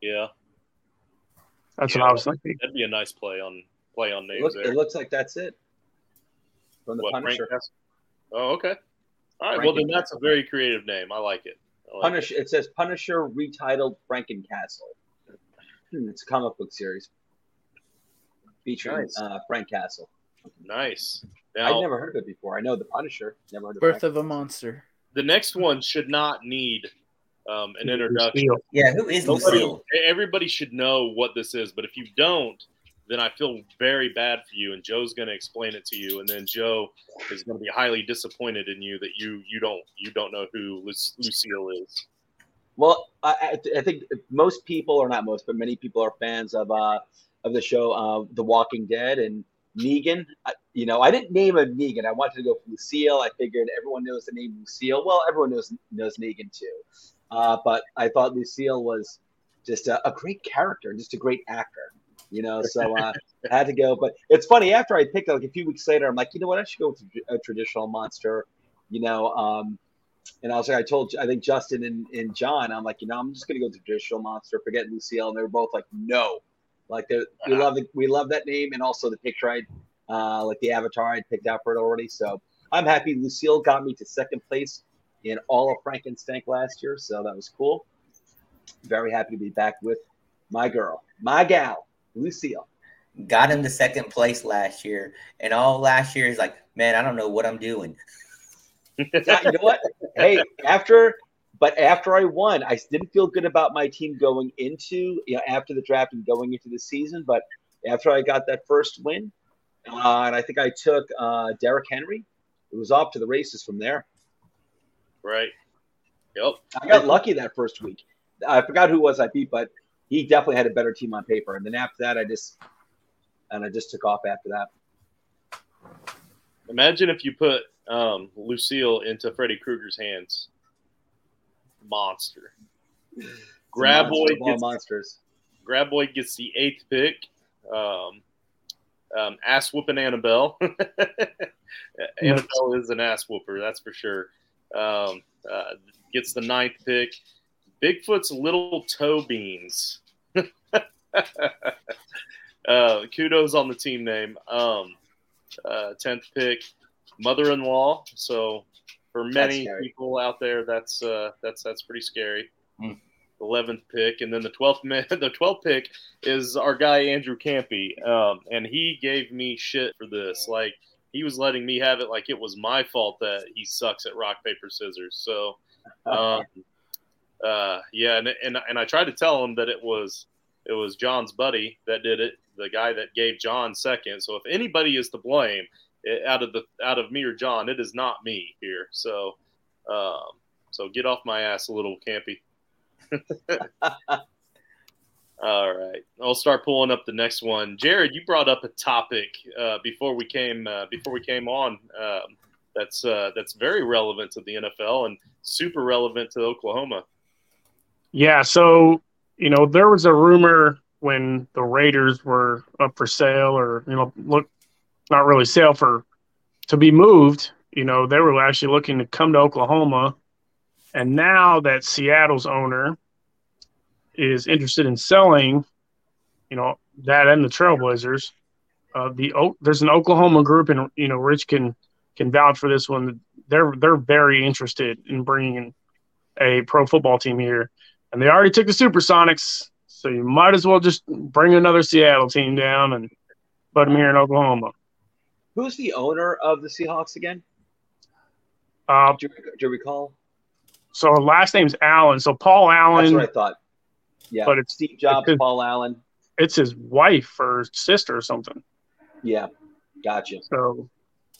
Yeah, That's Yeah. what I was thinking. that'd be a nice play on play on It, names look, there. it looks like that's it. From the What, Punisher. Frank Castle? Oh, okay. All right. Frank well, then and that's a very creative name. I like it. I like it. Punisher. It says Punisher retitled Frankencastle. Hmm, it's a comic book series featuring Nice. uh, Frank Castle. Nice. I'd never heard of it before. I know the Punisher. Never heard of Birth of a monster. the next one should not need um, an introduction. Yeah, who is Nobody, Lucille? everybody should know what this is, but if you don't, then I feel very bad for you. And Joe's going to explain it to you, and then Joe is going to be highly disappointed in you that you you don't you don't know who Lucille is. Well, I, I, I think most people, or not most, but many people are fans of uh, of the show uh, The Walking Dead and Negan. I, you know, I didn't name a Negan. I wanted to go for Lucille. I figured everyone knows the name Lucille. Well, everyone knows knows Negan too. Uh, but I thought Lucille was just a, a great character, just a great actor. You know, so uh, [laughs] I had to go. But it's funny after I picked, like a few weeks later, I'm like, you know what? I should go with a traditional monster. You know, um, and I was like, I told, I think Justin and, and John, I'm like, you know, I'm just gonna go to traditional monster, forget Lucille, and they were both like, no, like they, we love the, we love that name, and also the picture I, uh, like the avatar I'd picked out for it already. So I'm happy Lucille got me to second place in all of Frankenstein last year, so that was cool. very happy to be back with my girl, my gal, Lucille. Got him to second place last year, and all last year is like, man, I don't know what I'm doing. Yeah, you know what? [laughs] Hey, after but after I won, I didn't feel good about my team going into you know, after the draft and going into the season. But after I got that first win, uh, and I think I took uh, Derrick Henry, it was off to the races from there. Right. Yep. I got lucky that first week. I forgot who was I beat, but he definitely had a better team on paper. And then after that, I just and I just took off after that. Imagine if you put um, Lucille into Freddy Krueger's hands. Monster. Graboid Monster gets, monsters. Graboid gets the eighth pick. Um, um, ass whooping Annabelle. [laughs] Annabelle is an ass whooper, that's for sure. Um, uh, gets the ninth pick. Bigfoot's little toe beans. [laughs] uh, kudos on the team name. Um, uh, 10th pick, mother in law. So for many people out there, that's uh, that's that's pretty scary. Mm. Eleventh pick, and then the twelfth mi- [laughs] the twelfth pick is our guy Andrew Campy, um, and he gave me shit for this. Like he was letting me have it like it was my fault that he sucks at rock paper scissors. So, [laughs] um, uh, yeah, and, and and I tried to tell him that it was it was John's buddy that did it, the guy that gave John second. So if anybody is to blame it, out of the out of me or John, it is not me here. So, um, so get off my ass, a little campy. [laughs] All right, I'll start pulling up the next one. Jared, you brought up a topic uh, before we came uh, before we came on. Um, that's uh, that's very relevant to the NFL and super relevant to Oklahoma. Yeah, so you know there was a rumor when the Raiders were up for sale, or you know, look, not really sale for to be moved. You know, they were actually looking to come to Oklahoma, and now that Seattle's owner is interested in selling, you know, that and the Trailblazers, uh, the O- there's an Oklahoma group, and you know, Rich can can vouch for this one. They're they're very interested in bringing a pro football team here and they already took the Supersonics, so you might as well just bring another Seattle team down and put them here in Oklahoma. Who's the owner of the Seahawks again? Uh, Do you, do you recall? So her last name's Allen. So Paul Allen. That's what I thought. Yeah, but it's Steve Jobs, it's- Paul Allen. it's his wife or sister or something. Yeah, gotcha. So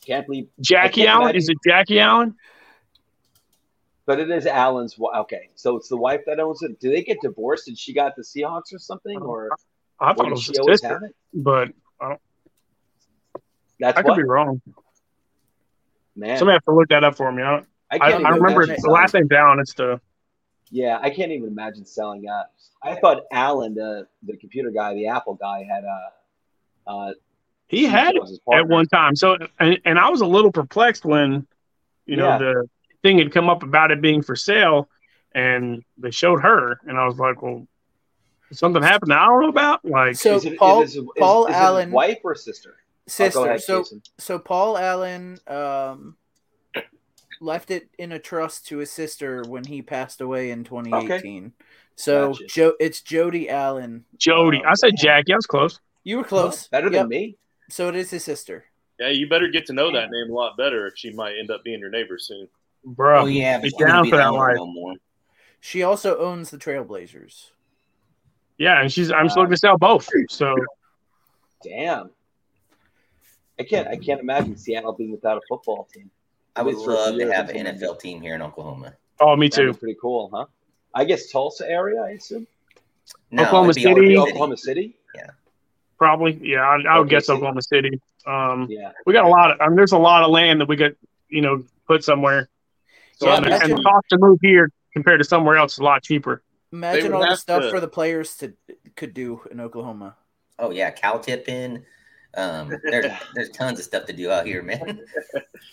Can't believe, Jackie can't Allen, imagine- is it Jackie Allen? but it is Allen's. Okay, so it's the wife that owns it. Do they get divorced and she got the Seahawks or something, or, I or thought it was she his sister, have it? but That's I could be wrong. man. Somebody have to look that up for me. I, I I, can't I even remember imagine the last name's down. It's the Yeah, I can't even imagine selling that. I thought Allen, the the computer guy, the Apple guy, had uh, uh, he had it at one time. So, and, and I was a little perplexed when, you know, Yeah. the thing had come up about it being for sale, and they showed her, and I was like, well, something happened I don't know about. Like, So is it, Paul is, is, Paul is it Allen wife or sister? Oh, sister. go ahead, so Jason. so Paul Allen um, left it in a trust to his sister when he passed away in 2018. So Gotcha. Joe, it's Jody Allen. Jody, Um, I said Jackie. I was close. You were close. Better Yep. than me. So it is his sister. Yeah, you better get to know that name a lot better if she might end up being your neighbor soon. Bro, Oh yeah, be but she wouldn't down for that owner life. more. She also owns the Trailblazers. yeah, and she's I'm just Uh, looking to sell both. So Damn. I can't. I can't imagine Seattle being without a football team. I would At least for a love to have an NFL team here in Oklahoma. oh, me too. pretty cool, huh? I guess Tulsa area. I assume. No, Oklahoma it'd City. Oklahoma City. Yeah. Probably, yeah. I, I would Okay, guess so- Oklahoma City. Um, Yeah. we got a lot of. I mean, there's a lot of land that we could, you know, put somewhere. So Yeah, and, and the cost to move here compared to somewhere else is a lot cheaper. Imagine all the stuff to- for the players to could do in Oklahoma. Oh yeah, cow tipping. Um, [laughs] there's there's tons of stuff to do out here, man. [laughs]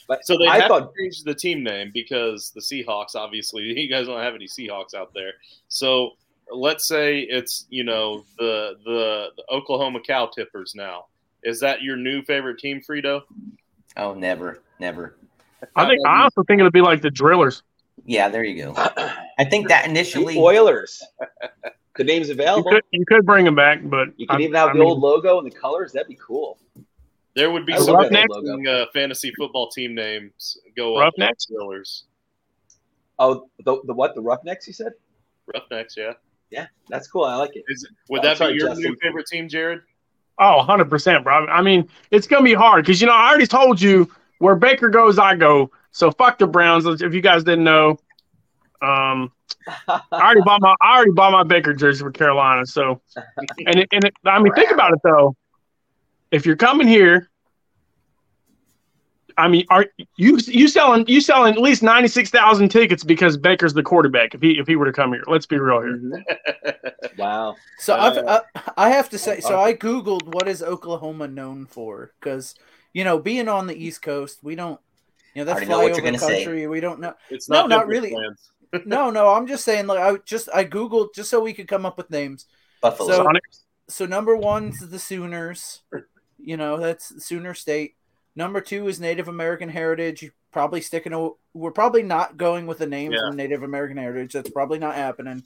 But So they I have thought to change the team name because the Seahawks, obviously, [laughs] you guys don't have any Seahawks out there. So let's say it's you know the the, the Oklahoma Cow Tippers now. Is that your new favorite team, Frito? Oh, never, never. I think I also think it'll be like the Drillers. Yeah, there you go. I think that The initially. Oilers. The name's You available. could, you could bring them back, but You can I- even have I the mean, old logo and the colors. That'd be cool. There would be I some love interesting uh, fantasy football team names go Roughnecks? up. Steelers. Oh, the, the what? The Roughnecks? You said? Roughnecks, yeah. Yeah, that's cool. I like it. Is it, would I'm that sorry, be your Justin. new favorite team, Jared? Oh, 100%, bro. I mean, it's going to be hard because, you know, I already told you where Baker goes, I go. So fuck the Browns. If you guys didn't know, um, I already bought my I already bought my Baker jersey for Carolina. So, and it, and it, I mean, think about it though. If you're coming here, I mean, are you you selling you selling at least ninety six thousand tickets because Baker's the quarterback? If he if he were to come here, let's be real here. [laughs] wow. So Uh, I've, I, I have to say, so I googled what is Oklahoma known for because you know being on the East Coast, we don't, you know, that's already know what you're flyover gonna say. country. We don't know. It's No, not not really. Plans. No, no, I'm just saying. Like I just I googled just so we could come up with names. Buffalo. So-. So number one's the Sooners. You know, that's Sooner State. Number two is Native American Heritage. You're probably sticking. To, we're probably not going with a name Yeah. from Native American Heritage. That's probably not happening.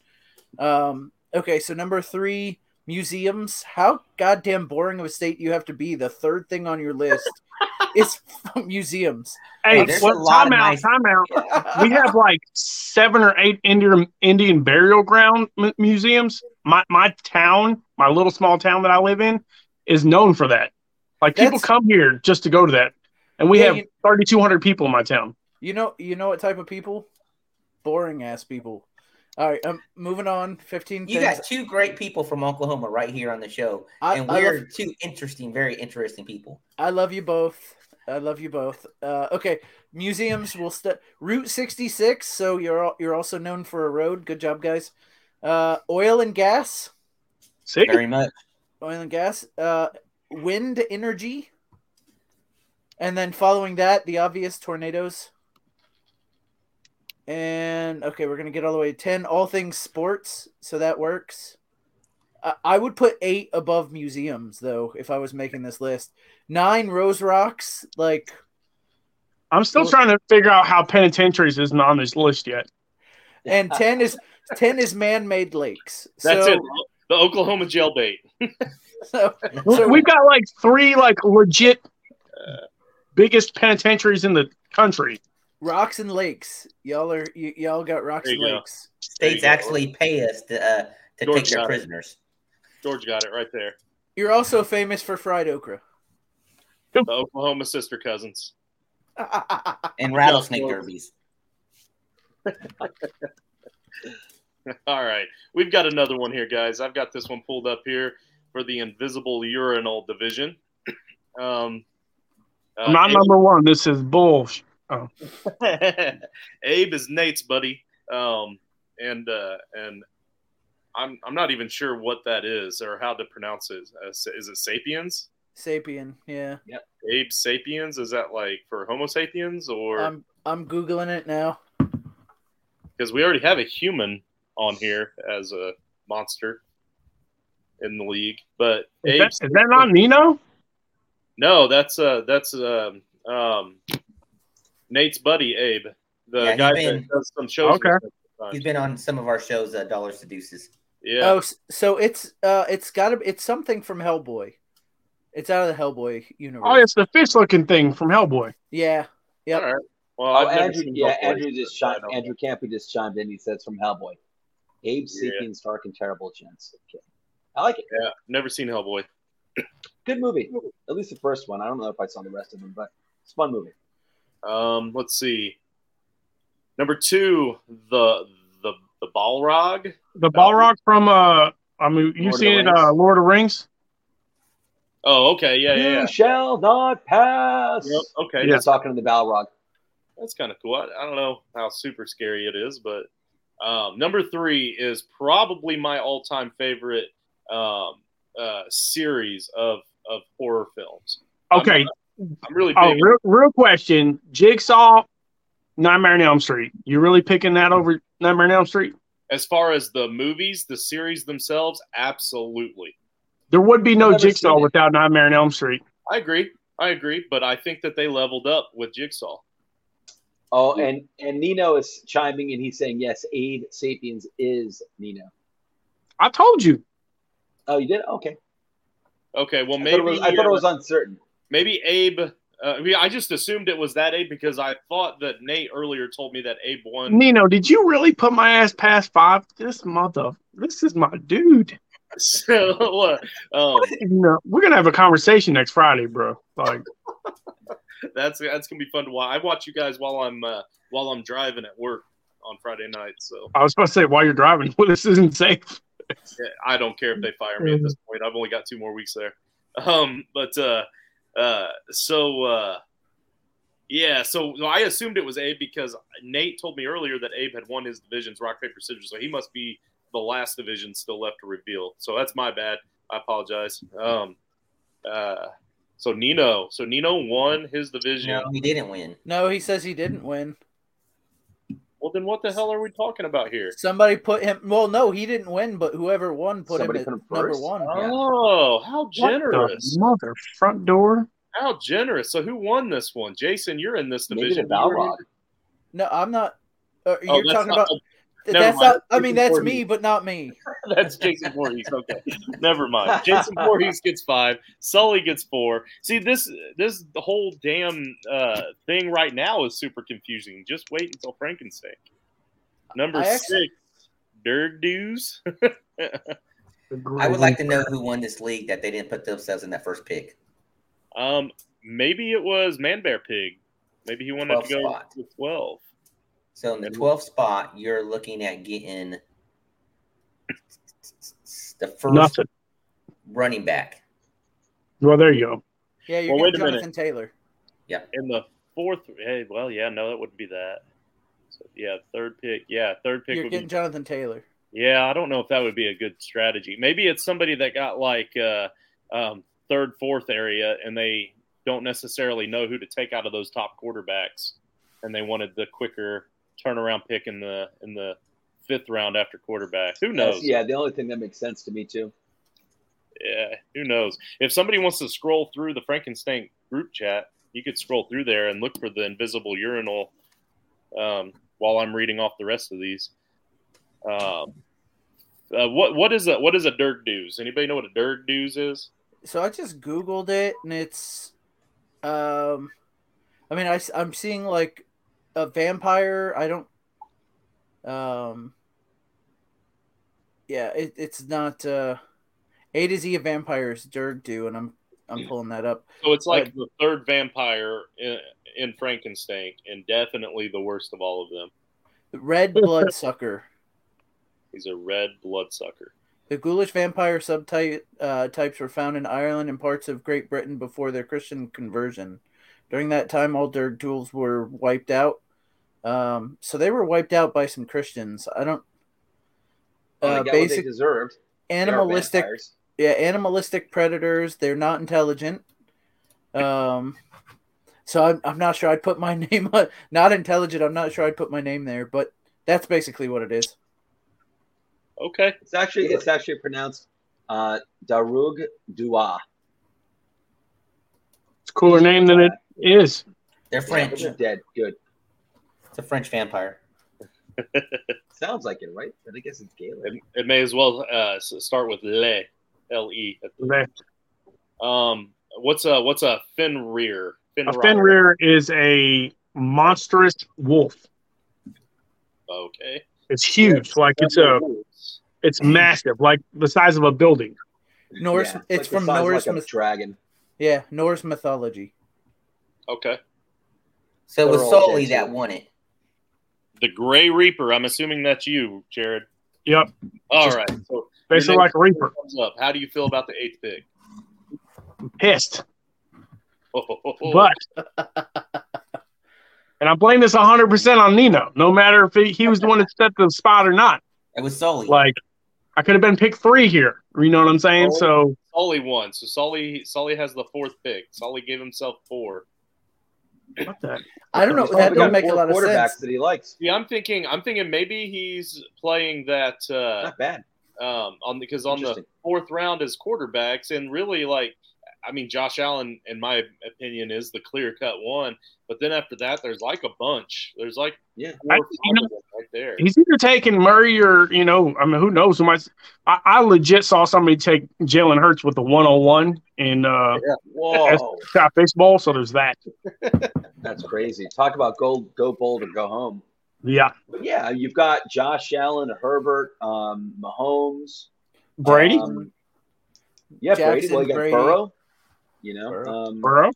Um, okay, so number three, museums. How goddamn boring of a state you have to be? The third thing on your list [laughs] is [laughs] museums. Hey, there's what, a lot time out, nice- time out. we [laughs] have like seven or eight Indian Indian burial ground m- museums. My my town, my little small town that I live in, is known for that. Like people That's- come here just to go to that, and we Yeah, have you- thirty two hundred people in my town. You know, you know what type of people? Boring ass people. All right, um, moving on. Fifteen. you things. got two great people from Oklahoma right here on the show, I, and we're love, two interesting, very interesting people. I love you both. I love you both. Uh, okay, museums will st- Route sixty six. So you're al- you're also known for a road. Good job, guys. Uh, oil and gas. See, Very much. Oil and gas. Uh, wind energy. And then following that, the obvious tornadoes. And okay, we're gonna get all the way to ten. All things sports, so that works. I, I would put eight above museums though if I was making this list. Nine Rose Rocks, like I'm still Well- trying to figure out how penitentiaries isn't on this list yet. and ten is ten is man-made lakes. That's so, it. The Oklahoma jail bait. [laughs] So, so We've got like three like legit uh, biggest penitentiaries in the country. Rocks and lakes. Y'all are y- y'all got rocks and go. lakes. There you States go. actually pay us to uh, to George take their got it. prisoners. George got it right there. You're also famous for fried okra. The Oklahoma sister cousins. [laughs] and rattlesnake derbies. [laughs] All right. We've got another one here, guys. I've got this one pulled up here for the invisible urinal division. [clears throat] Um, uh, not Abe- number one. This is bull. [laughs] Abe is Nate's buddy. Um, and uh, and I'm I'm not even sure what that is or how to pronounce it. Uh, is it sapiens? Sapien, yeah. Yep. Abe sapiens? Is that like for Homo sapiens or I'm I'm googling it now. because we already have a human on here as a monster in the league, but Is Abe that, is that not Nino? No, that's uh that's um um Nate's buddy Abe, the Yeah, guy been- that does some shows. Okay. with us sometimes. He's been on some of our shows, uh, Dollars to Deuces. Yeah. Oh, so it's uh it's got to it's something from Hellboy. It's out of the Hellboy universe. Oh, it's the fish looking thing from Hellboy. yeah. Yep. All right. Well, Oh, I've never Andrew, seen yeah, Hellboy, Andrew just chimed, Andrew Campy just chimed in. He said it's from Hellboy. Abe, Yeah. Sapien, Stark, and Terrible Chance. Okay. I like it. Yeah, never seen Hellboy. Good movie. At least the first one. I don't know if I saw the rest of them, but it's a fun movie. Um, let's see. Number two, the the the Balrog. The Balrog from uh, I mean, you've Lord of seen it, uh, Lord of Rings. Oh, okay, yeah, yeah, you yeah. shall not pass. Yep, okay, Yeah. talking to the Balrog. that's kind of cool. I, I don't know how super scary it is, but um, number three is probably my all-time favorite um, uh, series of of horror films. Okay. I'm really oh, big. Oh, real, real question. Jigsaw, Nightmare on Elm Street. You really picking that over Nightmare on Elm Street? As far as the movies, the series themselves, absolutely. There would be no Jigsaw without Nightmare on Elm Street. I agree. I agree, but I think that they leveled up with Jigsaw. Oh, and and Nino is chiming in. He's saying yes. Abe Sapiens is Nino. I told you. Oh, you did? Okay. Okay, well I thought maybe it was, I thought it was uncertain. Maybe Abe. Uh, I mean, I just assumed it was that Abe because I thought that Nate earlier told me that Abe won. Nino, did you really put my ass past five? This mother, this is my dude. So, uh, um, You know, we're gonna have a conversation next Friday, bro. Like, [laughs] that's that's gonna be fun to watch. I watch you guys while I'm uh, while I'm driving at work on Friday night. So I was about to say while you're driving, [laughs] well, this isn't safe. I don't care if they fire me at this point. I've only got two more weeks there. Um, but uh, uh, so uh, yeah, so I assumed it was Abe because Nate told me earlier that Abe had won his divisions, rock paper scissors. So he must be the last division still left to reveal. So that's my bad. I apologize. Um, uh, so Nino, so Nino won his division. No, he didn't win. No, he says he didn't win. Well, then what the hell are we talking about here? Somebody put him. Well, no, he didn't win, but whoever won put Somebody him at put him number first? one. Oh, how What generous! the mother front door. How generous! So who won this one? Jason, you're in this Maybe division. the Balrog. No, I'm not. Uh, Oh, you're that's talking not- about. Never That's mind. not. I mean, that's Jason me, but not me. [laughs] That's Jason Voorhees. Okay, never mind. Jason Voorhees gets five. Sully gets four. See this this the whole damn uh, thing right now is super confusing. Just wait until Frankenstein. Number I actually- six, Dirk Dews. I would like to know who won this league that they didn't put themselves in that first pick. um, maybe it was Man Bear Pig. Maybe he wanted to go spot. with twelve. So in the 12th spot, you're looking at getting the first Nothing. running back. Well, there you go. Yeah, you're Well, wait getting a minute. Jonathan Taylor. Yeah. In the fourth, hey, well, yeah, no, that wouldn't be that. So, yeah, third pick. Yeah, third pick You're would be getting Jonathan Taylor. Yeah, I don't know if that would be a good strategy. Maybe it's somebody that got like uh, um, third, fourth area, and they don't necessarily know who to take out of those top quarterbacks, and they wanted the quicker turnaround pick in the in the fifth round after quarterback. Who knows? That's- yeah, the only thing that makes sense to me too. Yeah, who knows? If somebody wants to scroll through the Frankenstein group chat, you could scroll through there and look for the invisible urinal um, while I'm reading off the rest of these. Um, uh, what what is a what is a Dirk Dews? Anybody know what a Dirk Dews is? So I just googled it, and it's, um, I mean, I I am seeing like a vampire. I don't, um, yeah, it, it's not uh, A to Z of vampires. Dirk do, and I'm I'm pulling that up. So it's like the third vampire in, in Frankenstein, and definitely the worst of all of them. The red [laughs] bloodsucker. He's a red bloodsucker. The ghoulish vampire subtype uh, types were found in Ireland and parts of Great Britain before their Christian conversion. During that time, all Dirk tools were wiped out. Um, so they were wiped out by some Christians. I don't. Well, Uh, they got what basic they deserved. Animalistic, vampires. yeah, animalistic predators. They're not intelligent. Um, so I'm, I'm not sure I'd put my [laughs] name on. Not intelligent. I'm not sure I'd put my name there, but that's basically what it is. Okay. It's actually it's actually pronounced uh, Darug Dua. It's a cooler name than it is. They're French. but they're dead. Good. It's a French vampire. [laughs] Sounds like it, right? But I guess it's Gaelic. It, it may as well uh, start with Le, L E. They- Um, what's a what's a Fenrir? A Fenrir is a monstrous wolf. Okay. It's huge. Like it's a it's massive, like the size of a building. Norse. Yeah, it's like from Norse. like a myth- dragon. yeah, Norse mythology. Okay. So it was They're Sully that too. won it. The Gray Reaper. I'm assuming that's you, Jared. Yep. All Just- right. So Basically like a reaper. thumbs up. How do you feel about the eighth pick? Pissed. Oh, oh, oh, oh, But and I blame this 100% on Nino, no matter if he, he was the one that set the spot or not. It was Sully. Like, I could have been pick three here. You know what I'm saying? Oh. So, Sully won. So Sully Sully has the fourth pick. Sully gave himself four. What the? I don't know. He's That probably don't make a lot of quarterbacks sense. that he likes. Yeah, I'm thinking. I'm thinking maybe he's playing that uh, Not bad. um, on because on the fourth round as quarterbacks, and really like I mean, Josh Allen, in my opinion, is the clear cut one. But then after that, there's like a bunch. There's like Yeah. four I- you know, right there. He's either taking Murray or you know, I mean, who knows? Who might? I, I legit saw somebody take Jalen Hurts with the one on one in uh, Whoa, shot baseball. So there's that. [laughs] that's crazy. Talk about go go bold or go home. Yeah, But yeah, you've got Josh Allen, Herbert, um, Mahomes, Brady, Um, yeah, Brady. Jackson, Well, you got Brady. Burrow. You know, Burrow. um, Burrow.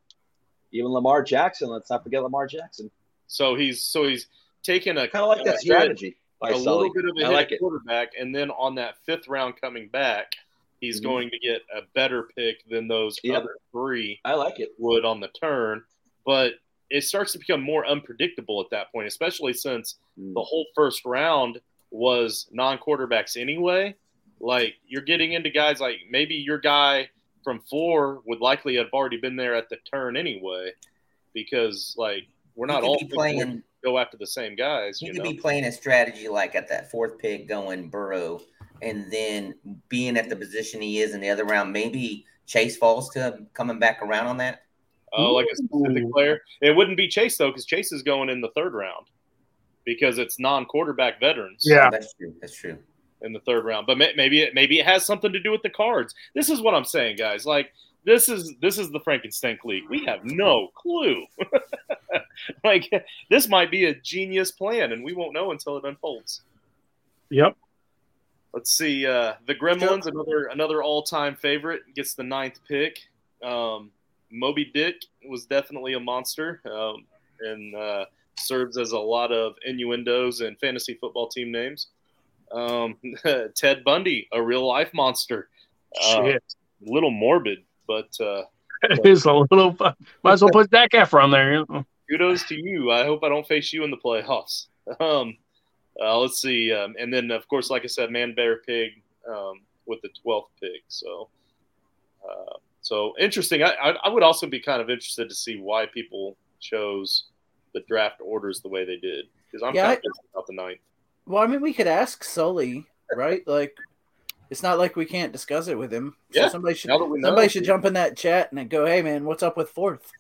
even Lamar Jackson. Let's not forget Lamar Jackson. So he's so he's taking a Kind of like that a hit- strategy by a Sully. little bit of a hit like at it. quarterback, and then on that fifth round coming back, he's Mhm. going to get a better pick than those Yep. other three I like it. would on the turn. But it starts to become more unpredictable at that point, especially since Mm. the whole first round was non-quarterbacks anyway. Like you're getting into guys like maybe your guy from four would likely have already been there at the turn anyway, because like we're not all playing playing. go after the same guys. You You could know, be playing a strategy like at that fourth pick, going Burrow, and then being at the position he is in the other round. Maybe Chase falls to him coming back around on that. oh, like a specific player. It wouldn't be Chase though, because Chase is going in the third round because it's non-quarterback veterans. Yeah. That's true. That's true. In the third round. But maybe it maybe it has something to do with the cards. This is what I'm saying, guys. Like this is this is the Frankenstein League. We have no clue. [laughs] like this might be a genius plan, and we won't know until it unfolds. Yep. Let's see. Uh, the Gremlins, another another all time favorite, gets the ninth pick. Um, Moby Dick was definitely a monster, um, and uh, serves as a lot of innuendos and fantasy football team names. Um, [laughs] Ted Bundy, a real life monster. Uh, Shit. little morbid, but uh, [laughs] It is a little. Might as well put Zac Efron there. you know. kudos to you. I hope I don't face you in the playoffs. [laughs] Um, uh, let's see, um, and then of course, like I said, Man Bear Pig um, with the twelfth pick. So, uh, so interesting. I, I, I would also be kind of interested to see why people chose the draft orders the way they did because I'm Yeah, kind I- of about the ninth. Well, I mean, we could ask Sully, right? Like, it's not like we can't discuss it with him. So Yeah, somebody should Now that we know, somebody should jump in that chat and go, "Hey, man, what's up with fourth?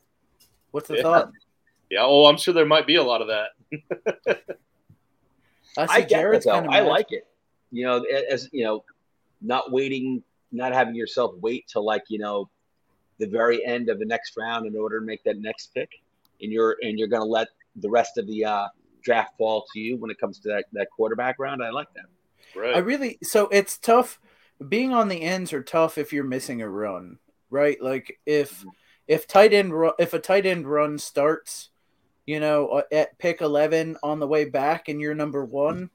What's the Yeah. thought?" yeah. Oh, I'm sure there might be a lot of that. [laughs] I see I get Jared's kind of. I like it. You know, as you know, not waiting, not having yourself wait till like you know the very end of the next round in order to make that next pick, and you're and you're going to let the rest of the uh, draft fall to you when it comes to that that quarterback round. I like that. Right. I really so it's tough. Being on the ends are tough if you're missing a run, right? Like if Mhm. if tight end ru- if a tight end run starts, you know, uh, at pick eleven on the way back, and you're number one,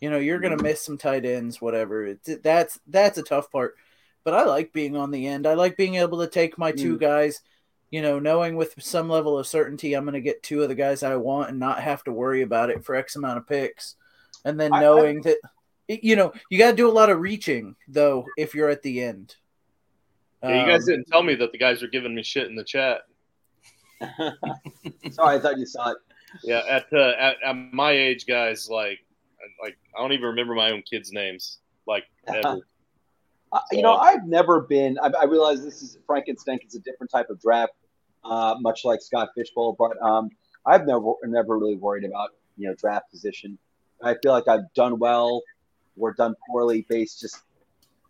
you know, you're gonna miss some tight ends, whatever. It's, that's that's a tough part. But I like being on the end. I like being able to take my two guys, you know, knowing with some level of certainty I'm gonna get two of the guys I want and not have to worry about it for X amount of picks, and then I- I- knowing that you know you got to do a lot of reaching though if you're at the end. yeah, you guys Um, didn't tell me that the guys are giving me shit in the chat. [laughs] Sorry, I thought you saw it. Yeah, at, uh, at at my age, guys, like like I don't even remember my own kids' names. Like [laughs] ever. Uh, you know, I've never been. I, I realize this is Frankenstein. It's a different type of draft, uh, much like Scott Fish Bowl. But um, I've never never really worried about you know draft position. I feel like I've done well or done poorly based just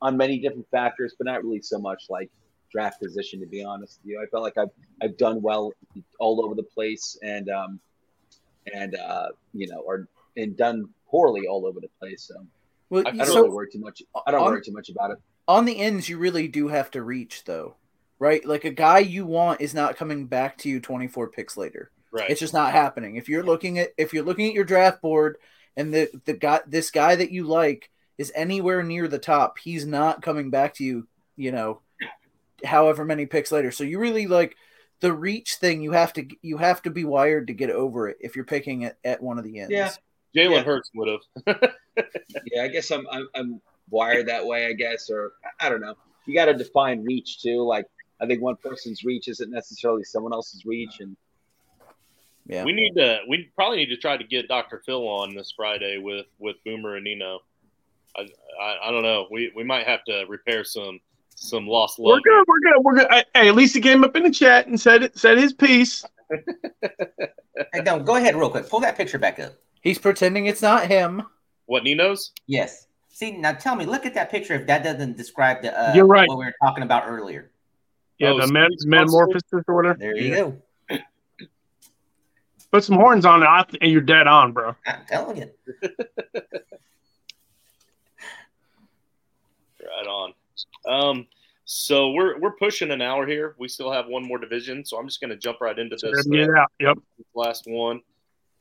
on many different factors, but not really so much like draft position. To be honest with you, I felt like I've I've done well all over the place, and um, and uh, you know, or and done poorly all over the place. So well, I- I don't so really worry too much. I don't on- worry too much about it. on the ends you really do have to reach though, right? Like a guy you want is not coming back to you 24 picks later. right. It's just not happening. If you're looking at if you're looking at your draft board and the the guy this guy that you like is anywhere near the top, he's not coming back to you, you know, however many picks later. So you really like the reach thing you have to you have to be wired to get over it if you're picking it at one of the ends. Yeah. Jalen yeah. Hurts would have. [laughs] Yeah, I guess I'm, I'm I'm wired that way. I guess, or I don't know. You got to define reach too. Like I think one person's reach isn't necessarily someone else's reach, and Yeah. We need to. We probably need to try to get Dr. Phil on this Friday with with Boomer and Nino. I, I, I don't know. We we might have to repair some some lost love. We're love. good. We're good. We're good. Hey, at least he came up in the chat and said it, said his piece. [laughs] Hey, don't go ahead real quick. Pull that picture back up. He's pretending it's not him. What Nino's? Yes. See now, tell me. Look at that picture. If that doesn't describe the uh, You're right. what we were talking about earlier. Yeah, Oh, the so metamorphosis or whatever. There you Yeah. go. Put some horns on it, th- and you're dead on, bro. I'm telling you. [laughs] Right on. Um, so we're we're pushing an hour here. We still have one more division, so I'm just going to jump right into this Get it out. Yep. uh, last one,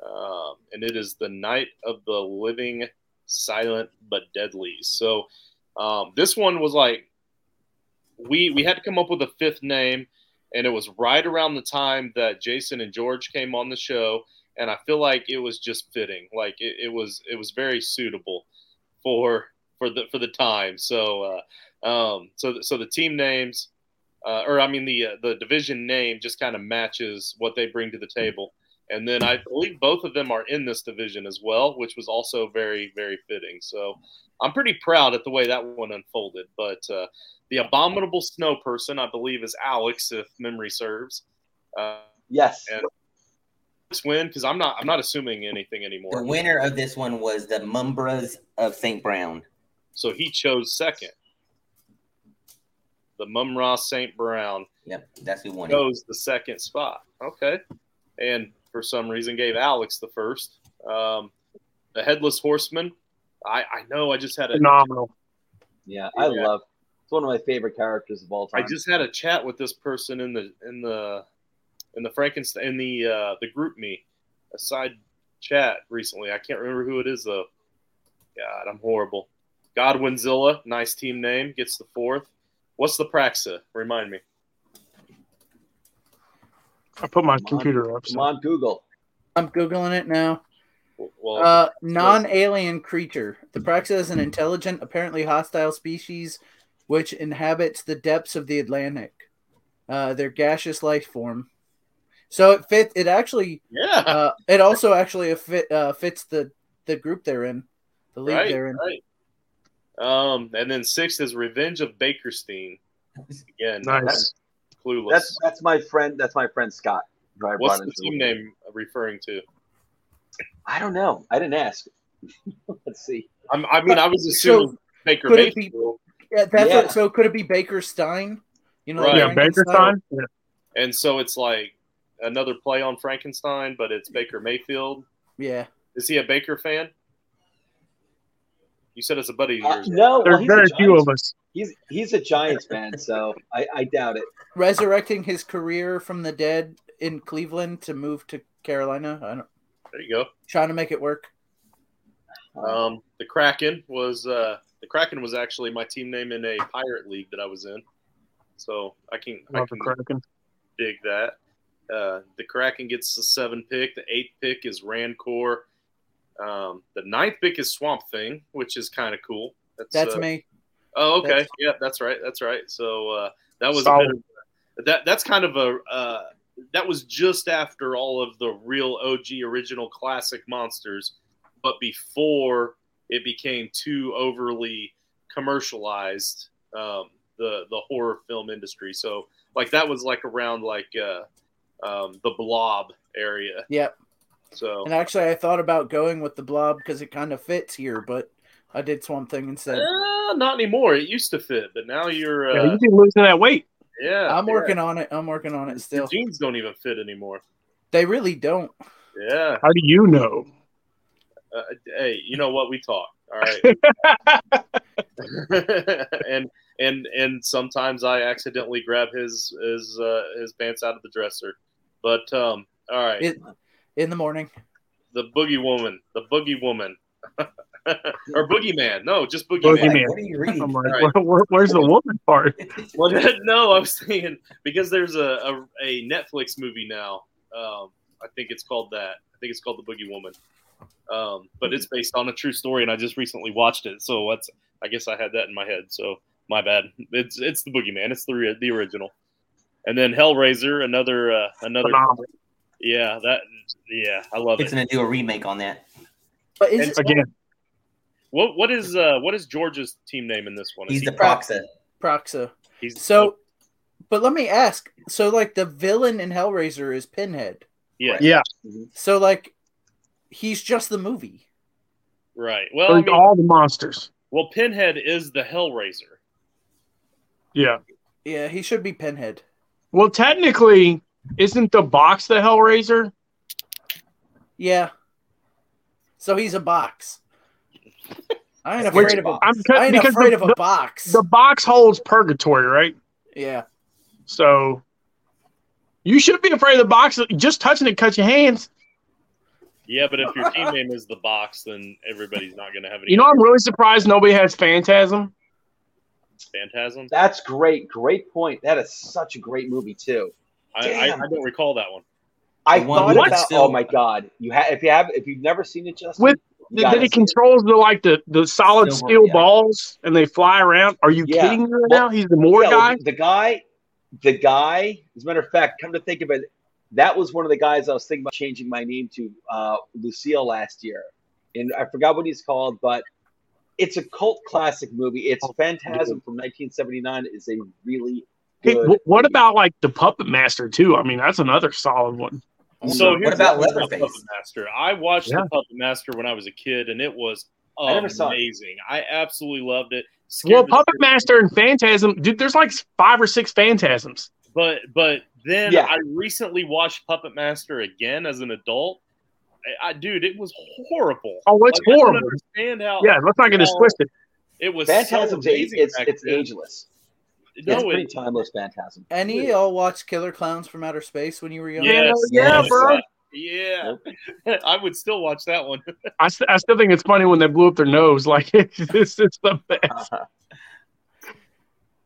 um, and it is the Night of the Living Silent but Deadly. So um, this one was like we we had to come up with a fifth name, and it was right around the time that Jason and George came on the show, and I feel like it was just fitting. Like it, it was it was very suitable for for the for the time. So uh, um, so the, so the team names, uh, or I mean the uh, the division name, just kind of matches what they bring to the table. And then I believe both of them are in this division as well, which was also very very fitting. So I'm pretty proud at the way that one unfolded. But uh, the abominable snow person, I believe, is Alex, if memory serves. Uh, Yes. And- Alex win because I'm not I'm not assuming anything anymore. The winner of this one was the Mumbras of St. Brown. So he chose second. The Mumm-Ra St. Brown Yep, that's who won it. chose the second spot. Okay. And for some reason gave Alex the first. Um, the Headless Horseman. I, I know I just had a Phenomenal. Yeah, I Yeah. love. It's one of my favorite characters of all time. I just had a chat with this person in the in the in the Frankenstein in the uh, the GroupMe a side chat recently. I can't remember who it is though. God, I'm horrible. Godwinzilla, nice team name, gets the fourth. What's the Praxa? Remind me. I put my Come on. computer up. Come So. on, Google. I'm googling it now. Well, Uh, non-alien creature. The Praxa is an intelligent, apparently hostile species which inhabits the depths of the Atlantic. Uh, their gaseous life form. So it fits. It actually. yeah, Uh, it also actually fit, uh, fits the the group they're in, the league right, they're in. right. Um, and then sixth is Revenge of Bakerstein. Again, Nice. Clueless. That's that's my friend. That's my friend Scott. Who I What's the into team name referring to? I don't know. I didn't ask. [laughs] Let's see. I'm, I mean, I was assuming Baker could it be- Mayfield, Yeah, that's Yeah. What, so. Could it be Baker Stein? You know, Right. like Yeah, Frankenstein? Bakerstein. Yeah. and so it's like another play on Frankenstein, but it's Baker Mayfield. Yeah, Is he a Baker fan? You said it's a buddy of Uh, yours. no, well, There's he's a very few of us. He's he's a Giants fan, so I, I doubt it. resurrecting his career from the dead in Cleveland to move to Carolina. I don't, There you go. trying to make it work. Um, the Kraken was uh, the Kraken was actually my team name in a pirate league that I was in, so I can I Love the can Kraken. dig that. Uh, the Kraken gets the seven pick. The eighth pick is Rancor. Um, the ninth pick is Swamp Thing, which is kind of cool. That's uh, me. Oh, okay. That's- yeah, that's right. That's right. So uh, that was a bit of, that. That's kind of a uh, that was just after all of the real OG original classic monsters, but before it became too overly commercialized. Um, the the horror film industry. So like that was like around like uh, um, the Blob area. Yep. So And actually, I thought about going with the Blob because it kind of fits here, but I did Swamp Thing instead. uh, not anymore. It used to fit, but now you're Yeah, uh, you keep losing that weight. yeah. I'm yeah. working on it. I'm working on it Your still. jeans don't even fit anymore. They really don't. Yeah. How do you know? Uh, hey, you know what? We talk. All right. [laughs] [laughs] and and and sometimes I accidentally grab his his uh, his pants out of the dresser. But um, all right, It, in the morning. the boogie woman, the boogie woman, [laughs] or boogie man? No, just boogie, Boogie man. man. What are you reading? I'm like, Right. where, where- where's the woman part? [laughs] Well, [laughs] no, I was saying because there's a, a, a Netflix movie now. Um, I think it's called that. I think it's called The Boogie Woman. Um, but it's based on a true story, and I just recently watched it. So that's I guess I had that in my head. So my bad. It's it's the Boogeyman. It's the the original. And then Hellraiser, another uh, another. Phenomenal. Yeah, that yeah, I love it's it. to do a remake on that. But is And Again, What what is uh what is George's team name in this one? Is He's he- the Proxa. Proxa? He's So, but let me ask. So, like, the villain in Hellraiser is Pinhead. yeah, Yeah, So, like, he's just the movie. right. Well, I mean, all the monsters. well, Pinhead is the Hellraiser. Yeah. Yeah, he should be Pinhead. Well, technically, isn't the box the Hellraiser? Yeah. So he's a box. I ain't Which afraid of a. I'm I ain't because afraid the, of a the, box. the box holds purgatory, right? yeah. So you should be afraid of the box. Just touching it cuts your hands. Yeah, but if your team name is the box, then everybody's not going to have any. You know, I'm really surprised nobody has Phantasm. Phantasm. That's great. Great point. That is such a great movie too. I, I, Damn. I don't recall that one. I The one thought about. the Oh my god! You have if you have if you've never seen it, Justin. With- you That he see it. controls the like the, the solid Silver, steel yeah. balls and they fly around. Are you Yeah. kidding me right Well, now? He's the more Yeah, guy. The guy, the guy. As a matter of fact, come to think of it, that was one of the guys I was thinking about changing my name to uh, Lucille last year, and I forgot what he's called, but it's a cult classic movie. It's Phantasm from 1979. is a really Hey, good. wh- what movie. about like the Puppet Master too? I mean, that's another solid one. So what here's about the Leatherface? Puppet Master? I watched Yeah. the Puppet Master when I was a kid, and it was I never saw it. amazing. I absolutely loved it. Scared Well, Puppet shit- Master and Phantasm, dude. There's like five or six Phantasms. But but then Yeah. I recently watched Puppet Master again as an adult. I, I dude, it was horrible. Oh, it's Like, I don't horrible. understand how. Yeah, let's not get this twisted. it was Phantasm's so a, amazing. it's it's then. ageless. It's No, pretty it, timeless Phantasm. Any of y'all watched Killer Clowns from Outer Space when you were young? yes, yeah, yes, bro. Yeah, [laughs] I would still watch that one. [laughs] I, st- I still think it's funny when they blew up their nose. [laughs] Like this is the best.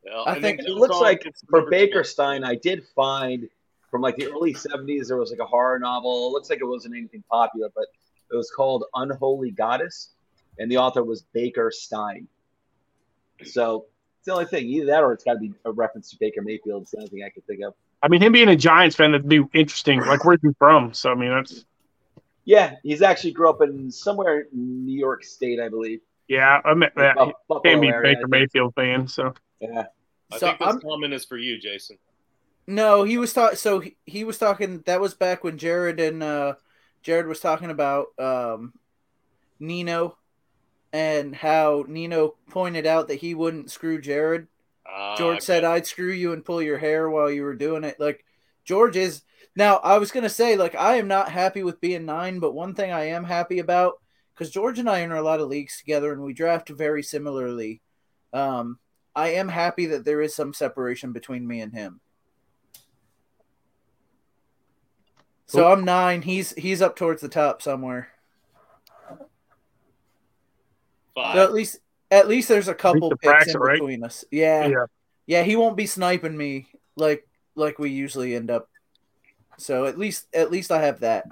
Yeah, I think it looks like for number Baker Stein, I did find from like the early 70s, there was like a horror novel. It looks like it wasn't anything popular, but it was called Unholy Goddess, and the author was Baker Stein. So it's the only thing. Either that or it's got to be a reference to Baker Mayfield. It's the only thing I could think of. I mean, him being a Giants fan, that'd be interesting. Like, where's he from? So, I mean, that's Yeah, he's actually grew up in somewhere in New York State, I believe. yeah. I meant that. Buff- Buffalo Can't be a area, Baker. Mayfield fan. So, Yeah. I So think this I'm- comment is for you, Jason. No, he was talking. So he, he was talking. That was back when Jared and uh, Jared was talking about um, Nino and how Nino pointed out that he wouldn't screw Jared. Ah, George said I'd screw you and pull your hair while you were doing it. Like George is now. I was gonna say like I am not happy with being nine, but one thing I am happy about because George and I enter a lot of leagues together and we draft very similarly. Um, I am happy that there is some separation between me and him. So I'm nine. He's he's up towards the top somewhere. Five. So at least at least there's a couple picks bracket, in right? between us. Yeah. yeah. Yeah, he won't be sniping me like like we usually end up. So at least at least I have that.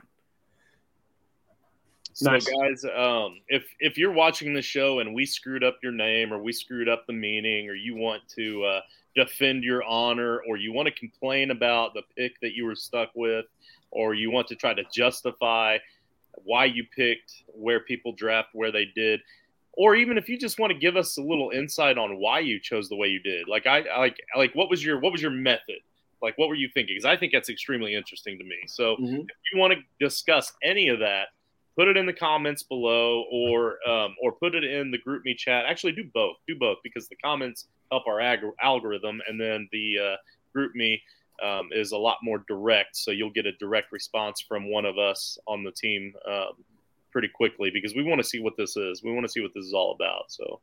So Nice. guys, um, if if you're watching the show and we screwed up your name or we screwed up the meaning or you want to uh, defend your honor or you want to complain about the pick that you were stuck with or you want to try to justify why you picked where people draft where they did or even if you just want to give us a little insight on why you chose the way you did like i like like what was your what was your method like what were you thinking because i think that's extremely interesting to me so Mhm. if you want to discuss any of that, put it in the comments below or um, or put it in the GroupMe chat. Actually, do both. Do both because the comments help our ag- algorithm, and then the uh, GroupMe um, is a lot more direct. So you'll get a direct response from one of us on the team um, pretty quickly because we want to see what this is. We want to see what this is all about. So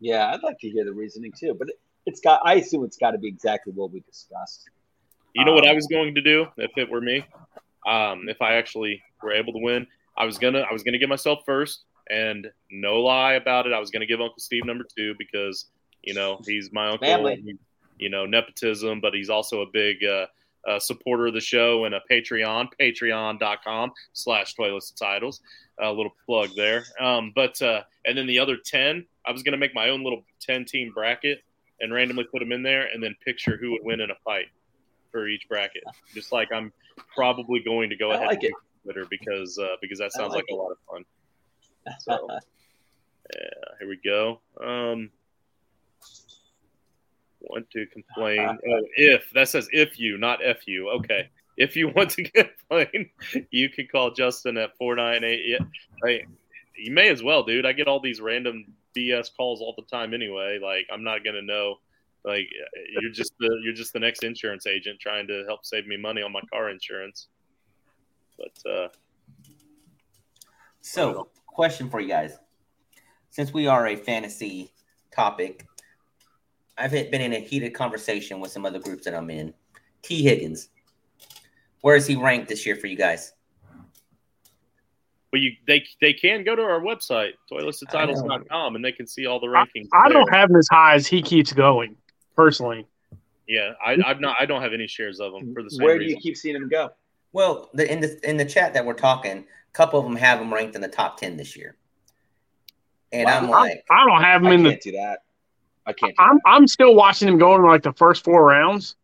Yeah, I'd like to hear the reasoning too, but it, it's got. I assume it's got to be exactly what we discussed. you know what Um, I was going to do if it were me, um, if I actually were able to win. I was gonna I was gonna give myself first, and no lie about it, I was gonna give Uncle Steve number two because you know he's my uncle. He- you know nepotism, but he's also a big uh, uh, supporter of the show and a Patreon, patreon.com slash toilets titles. A little plug there. Um, but uh, and then the other ten, I was gonna make my own little ten team bracket and randomly put them in there, and then picture who would win in a fight for each bracket. Just like I'm probably going to go I ahead like and Twitter because uh, because that sounds like like, a lot of fun. [laughs] So yeah, here we go. Um, want to complain, [laughs] oh, if that says if you, not f you. Okay, if you want to complain, [laughs] you can call Justin at four nine eight. Yeah, I, you may as well, dude. I get all these random BS calls all the time anyway. Like I'm not gonna know. Like you're just the you're just the next insurance agent trying to help save me money on my car insurance. But uh, so, question for you guys: Since we are a fantasy topic, I've been in a heated conversation with some other groups that I'm in. T. Higgins, where is he ranked this year for you guys? Well, you they they can go to our website toiletstitles.com and they can see all the rankings. I, I don't have him as high as he keeps going, personally. Yeah, I, I've not. I don't have any shares of him for the same Where do reason. you keep seeing him go? Well, the, in the in the chat that we're talking, a couple of them have him ranked in the top ten this year, and Wow. I'm like, I don't have him I in the. can't do that. I can't. Do I'm that. I'm still watching him going like the first four rounds,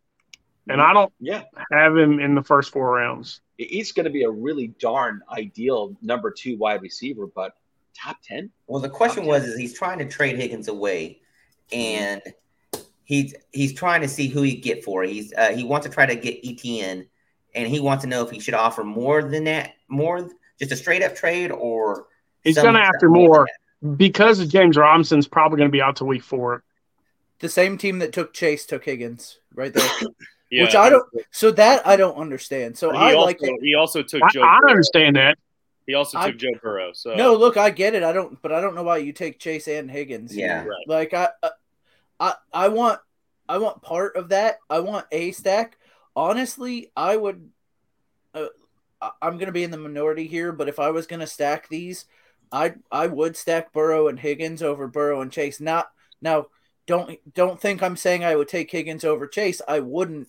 and I don't Yeah, have him in the first four rounds. he's going to be a really darn ideal number two wide receiver, but top ten. well, the question was, is he's trying to trade Higgins away, and he's he's trying to see who he get for. He's uh, he wants to try to get ETN, and he wants to know if he should offer more than that, more just a straight up trade, or He's gonna after more because James Robinson's probably going to be out to week four. The same team that took Chase took Higgins right there. [coughs] Yeah, Which I don't. So that I don't understand. So He I also, like that. he also took I, Joe. I Burrow. understand that. He also I- took Joe Burrow. So No, look, I get it. I don't, but I don't know why you take Chase and Higgins. Yeah. Right. Like I, I, I want, I want part of that. I want a stack. Honestly, I would. Uh, I'm gonna be in the minority here, but if I was gonna stack these, I I would stack Burrow and Higgins over Burrow and Chase. Not now. Don't don't think I'm saying I would take Higgins over Chase. I wouldn't,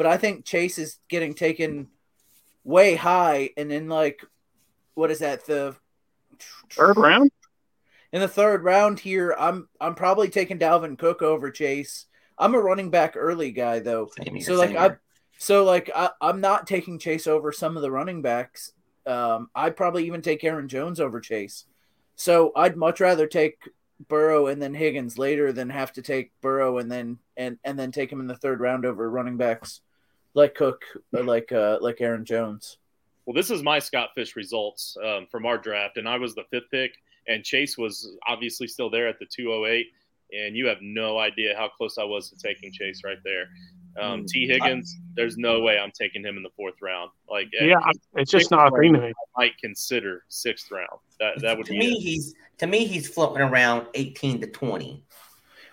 but I think Chase is getting taken way high, and in like, what is that the Third round. in the third round here, I'm I'm probably taking Dalvin Cook over Chase. I'm a running back early guy though. Here, So like I, so like I I'm not taking Chase over some of the running backs. Um I'd probably even take Aaron Jones over Chase. So I'd much rather take Burrow and then Higgins later than have to take Burrow and then and and then take him in the third round over running backs like Cook or like uh like Aaron Jones. Well, this is my Scott Fish results um, from our draft, and I was the fifth pick, and Chase was obviously still there at the 208, and you have no idea how close I was to taking Chase right there. Um, T. Higgins, there's no way I'm taking him in the fourth round. Like, Yeah, I- it's just not a thing to me. I might consider sixth round. That that would to be me, it. he's to me he's floating around 18 to 20.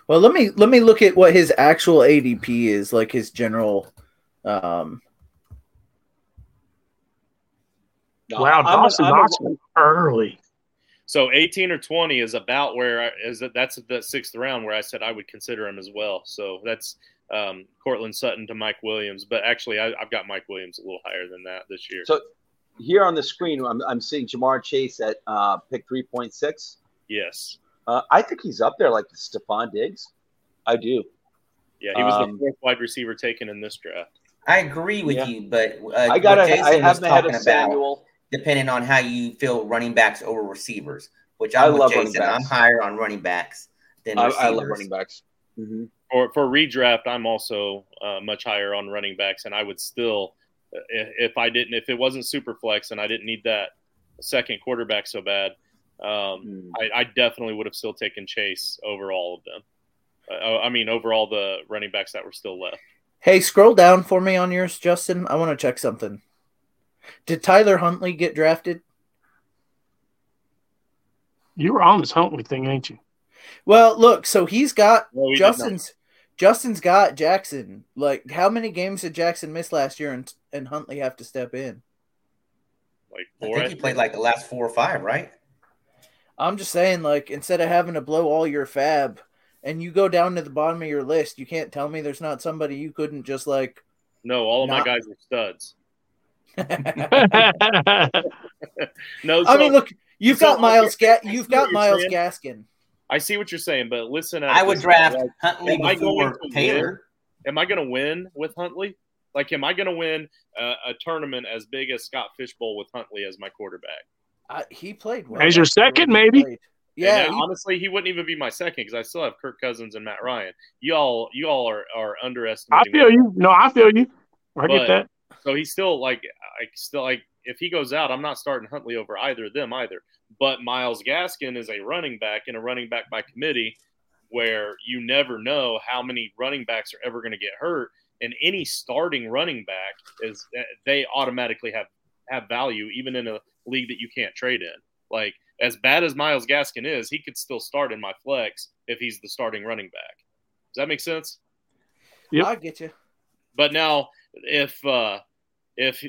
Well, let me let me look at what his actual ADP is, like his general um Wow, Dawson I'm Knox early. So 18 or 20 is about where I, is that that's the sixth round where I said I would consider him as well. So that's um, Courtland Sutton to Mike Williams, but actually I, I've got Mike Williams a little higher than that this year. So here on the screen, I'm, I'm seeing Ja'Marr Chase at uh, pick 3.6. yes, Uh, I think he's up there like Stefon Diggs. I do. yeah, he was the Um, fourth wide receiver taken in this draft. I agree with Yeah. you, but uh, I got. what I have was him ahead talking of about, Samuel. depending on how you feel running backs over receivers, which I I'm with love running Jason. I'm higher on running backs than I, receivers. I love running backs. hmm For for redraft, I'm also uh, much higher on running backs, and I would still, uh, if if I didn't, if it wasn't super flex and I didn't need that second quarterback so bad, um, Mm. I, I definitely would have still taken Chase over all of them. Uh, I mean, over all the running backs that were still left. Hey, scroll down for me on yours, Justin. I want to check something. Did Tyler Huntley get drafted? You were on this Huntley thing, ain't you? Well, look, so he's got No, he. Justin's Justin's got Jackson. Like how many games did Jackson miss last year and and Huntley have to step in? Like four, I four. think he played like the last four or five, right? I'm just saying, like, instead of having to blow all your FAAB and you go down to the bottom of your list, you can't tell me there's not somebody you couldn't just like no, all of my guys are studs. [laughs] [laughs] I No, so, mean, look, you've so, got Miles Ga- you've got Miles saying. Gaskin. I see what you're saying, but listen. I would draft like, Huntley am I going to Taylor. am I going to win with Huntley? Like, am I going to win uh, a tournament as big as Scott Fish Bowl with Huntley as my quarterback? I, he played well. As your second, maybe? played. Yeah, And honestly, he wouldn't even be my second because I still have Kirk Cousins and Matt Ryan. You all, you all are are underestimating. I feel you. No, I feel you. I But- get that. So he's still like, I still like, if he goes out, I'm not starting Huntley over either of them either. But Myles Gaskin is a running back and a running back by committee where you never know how many running backs are ever going to get hurt. And any starting running back is eh, they automatically have have value even in a league that you can't trade in. Like as bad as Myles Gaskin is, he could still start in my flex if he's the starting running back. Does that make sense? Yep. I get you. But now, if uh, if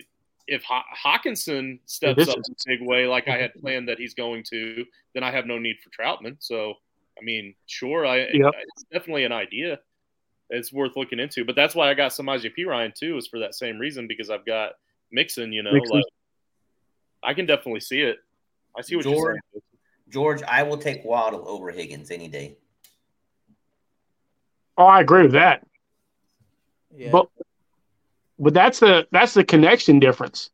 if Haw- Hockenson steps up is- in a big way, like I had planned that he's going to, then I have no need for Trautman. So, I mean, sure, I Yep. it's definitely an idea. It's worth looking into. But that's why I got Samaje Perine too, is for that same reason because I've got Mixon. You know, Mixon. like I can definitely see it. I see what you're George- saying. George, I will take Waddle over Higgins any day. Oh, I agree with that. Yeah. But but that's the that's the connection difference.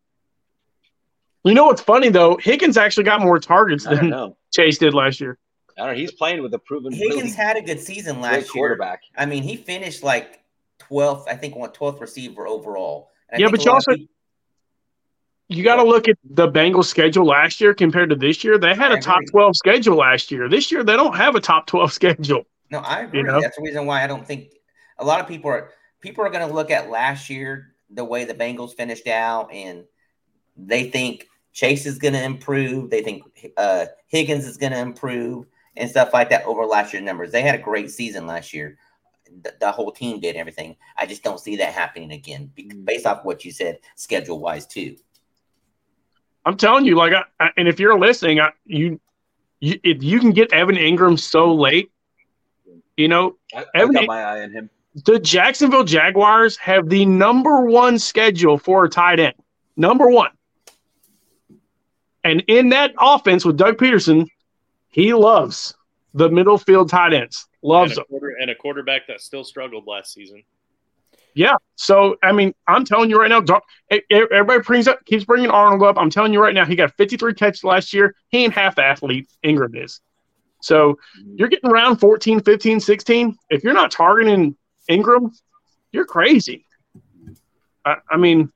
You know what's funny though? Higgins actually got more targets than know. Chase did last year. I don't know. He's playing with a proven Higgins really had a good season great last year. quarterback. I mean, he finished like 12th, I think, one 12th receiver overall. And Yeah, but you also- people- You got to look at the Bengals schedule last year compared to this year. They had I a top agree. 12 schedule last year. This year they don't have a top 12 [laughs] schedule. No, I agree. know? That's the reason why I don't think a lot of people are people are going to look at last year the way the Bengals finished out, and they think Chase is going to improve. They think uh, Higgins is going to improve and stuff like that over last year's numbers. They had a great season last year. The, the whole team did everything. I just don't see that happening again, Mm. based off what you said, schedule wise too. I'm telling you, like, I, I- and if you're listening, I, you, you, if you can get Evan Engram so late, you know, I, I Evan- got my eye on him. the Jacksonville Jaguars have the number one schedule for a tight end. Number one. And in that offense with Doug Pederson, he loves the middle field tight ends. Loves And a, quarter, and a quarterback that still struggled last season. Yeah. So I mean, I'm telling you right now, everybody brings up keeps bringing Arnold up. I'm telling you right now, he got 53 catches last year. He ain't half the athlete Engram is. So mm-hmm. you're getting around 14, 15, 16. If you're not targeting Engram, you're crazy. I, I mean,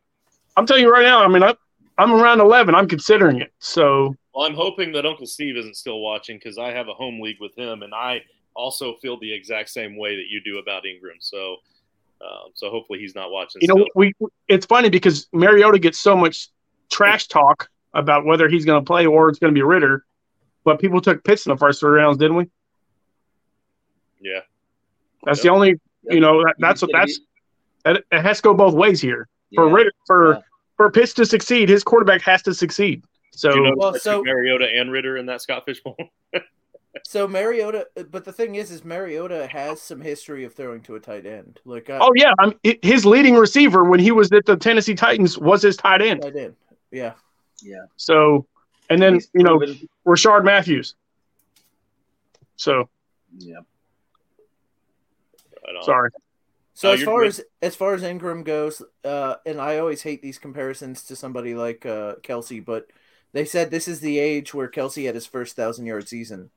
I'm telling you right now. I mean, I, I'm around 11. I'm considering it. So Well, I'm hoping that Uncle Steve isn't still watching because I have a home league with him, and I also feel the exact same way that you do about Engram. So, um, so hopefully he's not watching. you know, we it's funny because Mariota gets so much trash talk about whether he's going to play or it's going to be Ridder, but people took Pitts in the first three rounds, didn't we? yeah, That's Yep. the only you know that, that's what—that's—that it has to go both ways here for Yeah. Ridder for Yeah. for Pitts to succeed. His quarterback has to succeed. So Do you know Well, so- Mariota and Ridder in that Scott Fish Bowl. [laughs] So Mariota, but the thing is, is Mariota has some history of throwing to a tight end. Like, uh, oh yeah, I'm, his leading receiver when he was at the Tennessee Titans was his tight end. tight end. Yeah. Yeah. So and then He's you know proven- Rishard Matthews. So yeah. Right sorry. So Oh, as far good. as as far as Engram goes, uh, and I always hate these comparisons to somebody like uh, Kelce, but they said this is the age where Kelce had his first thousand yard season.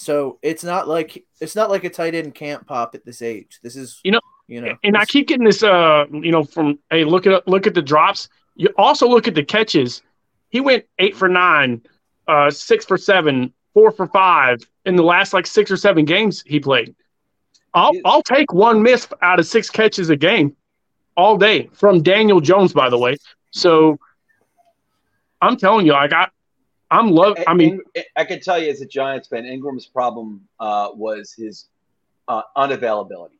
So it's not like it's not like a tight end can't pop at this age. This is You know- you know, and I keep getting this, uh, you know, from hey, look at look at the drops. You also look at the catches. He went eight for nine, uh, six for seven, four for five in the last like six or seven games he played. I'll. I'll take one miss out of six catches a game all day from Daniel Jones, by the way. So I'm telling you, like I, I'm love. I mean, I can tell you as a Giants fan, Engram's problem uh, was his uh, unavailability.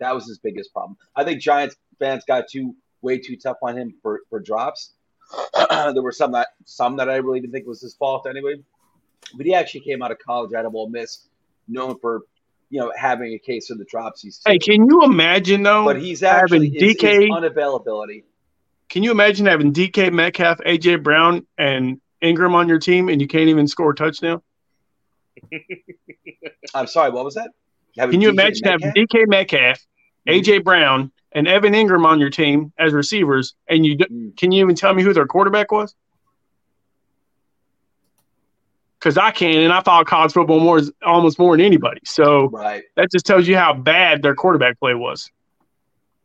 That was his biggest problem. I think Giants fans got too way too tough on him for, for drops. [clears throat] there were some that some that I really didn't think was his fault anyway. But he actually came out of college out of Ole Miss, known for you know having a case of the drops. He's hey, can you imagine though? but he's actually having his, his DK unavailability. Can you imagine having DK Metcalf, AJ Brown, and Engram on your team, and you can't even score a touchdown? [laughs] I'm sorry, what was that? Having Can you DJ imagine Metcalf? having DK Metcalf, AJ Brown, and Evan Engram on your team as receivers, and you d- Mm. can you even tell me who their quarterback was? because I can, and I follow college football more almost more than anybody. So Right. that just tells you how bad their quarterback play was.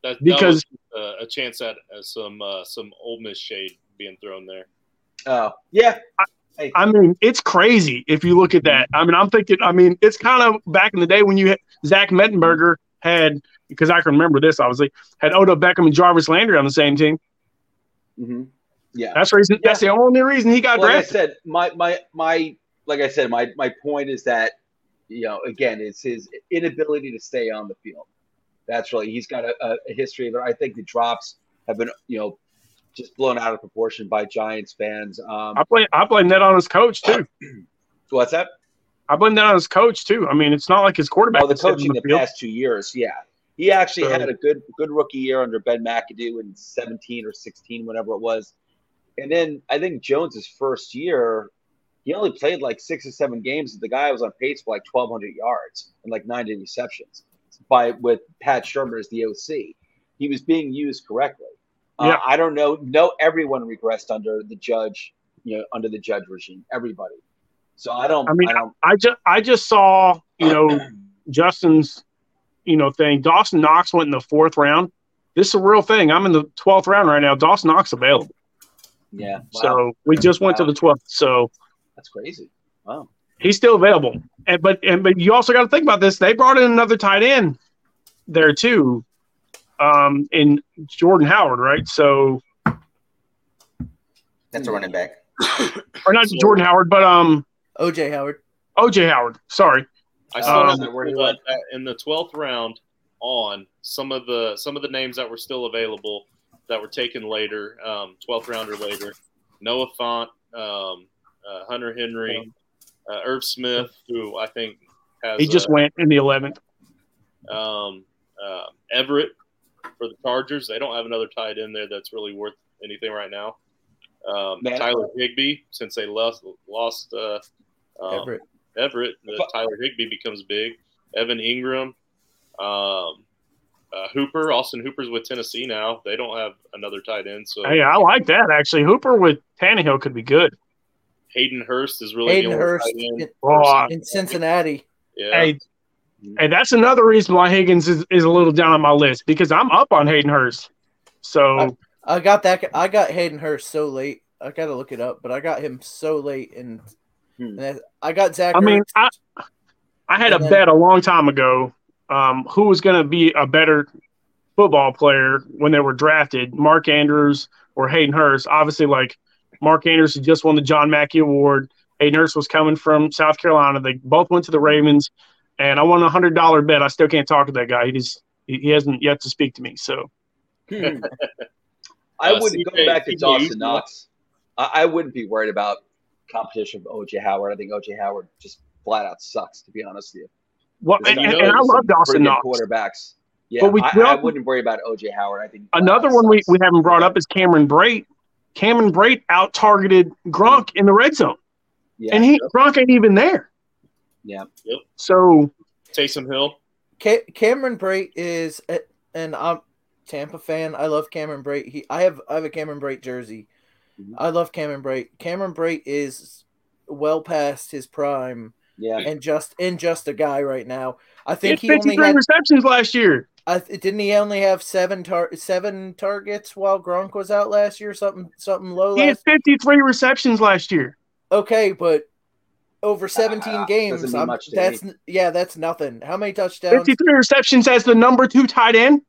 That, that Because- was, uh, a chance at uh, some uh, some Ole Miss shade being thrown there. Oh, yeah. I mean, it's crazy if you look at that. I mean, I'm thinking. I mean, it's kind of back in the day when you had Zach Mettenberger had because I can remember this obviously had Odell Beckham and Jarvis Landry on the same team. hmm Yeah. That's the reason. That's the only reason he got like I drafted. said, my my my like I said, my my point is that you know again, it's his inability to stay on the field. That's really he's got a, a, a history of it. I think the drops have been you know just blown out of proportion by Giants fans. Um, I blame I blame that on his coach too. [clears throat] what's that? I blame that on his coach too. I mean, it's not like his quarterback. Oh, the coaching on the past two years, yeah. He actually So- had a good good rookie year under Ben McAdoo in 17 or 16, whatever it was. And then I think Jones's first year, he only played like six or seven games. The guy was on pace for like 1,200 yards and like 90 receptions. By with Pat Shurmur as the OC, he was being used correctly. Uh, Yeah. I don't know. No, everyone regressed under the judge. You know, under the judge regime, everybody. So I don't. I mean, I don't. I just I just saw you know [clears throat] Justin's you know thing. Dawson Knox went in the fourth round. This is a real thing. I'm in the twelfth round right now. Dawson Knox available. Yeah. Wow. So we just went to the twelfth. So that's crazy. Wow. he's still available. And but and but you also got to think about this. They brought in another tight end there too, um, in Jordan Howard, right? So That's a running back. or not So- Jordan Howard, but um OJ Howard. OJ Howard. Sorry. I still Um, have to where he went. that- that in the twelfth round on some of the some of the names that were still available that were taken later, um, twelfth round or later. Noah Fant, um, uh, Hunter Henry, uh, Irv Smith, who I think has He just uh, went in the eleventh. um, uh, Everett for the Chargers. They don't have another tight end there that's really worth anything right now. Um, Tyler Higbee, since they lost lost uh, um, Everett. Everett, the But- Tyler Higbee becomes big. Evan Engram, um, uh, Hooper, Austin Hooper's with Tennessee now. They don't have another tight end, so Hey, I like that actually. Hooper with Tannehill could be good. Hayden Hurst is really Hayden the only Hurst tight end. in, Oh, in Cincinnati. Yeah, Hey, hey, that's another reason why Higgins is, is a little down on my list because I'm up on Hayden Hurst. So I got that. I got Hayden Hurst so late. I got to look it up, but I got him so late, and, Hmm. and I got Zach. I mean, I I had a then- bet a long time ago um, who was going to be a better football player when they were drafted, Mark Andrews or Hayden Hurst. Obviously, like Mark Andrews had just won the John Mackey Award. Hayden Hurst was coming from South Carolina. They both went to the Ravens, and I won a hundred dollar bet. I still can't talk to that guy. He just he he hasn't yet to speak to me. So Hmm. [laughs] I Uh, wouldn't CJ go back to CJ Dawson Houston. Knox. I, I wouldn't be worried about competition with OJ Howard. I think OJ Howard just flat out sucks, to be honest with you. what? There's And, and I love some Dawson pretty Knox. quarterbacks. Yeah, But we- I, we I wouldn't worry about OJ Howard. I think Another out one we, we haven't brought up is Cameron Brate. Cameron Brate out targeted Gronk in the red zone, Yeah, and he Gronk ain't even there. Yeah. So Taysom Hill. Ca- Cameron Brate is, and I'm Tampa fan. I love Cameron Brate. He, I have, I have a Cameron Brate jersey. Mhm. I love Cameron Brate. Cameron Brate is well past his prime Yeah, and just and just a guy right now. I he had think he only 53 had. receptions last year. I didn't he only have seven tar- seven targets while Gronk was out last year. Something something low He had 53 receptions last year. Okay, but over seventeen Ah, games, doesn't mean much to that's n- yeah, that's nothing. How many touchdowns? 53 receptions as the number two tight end.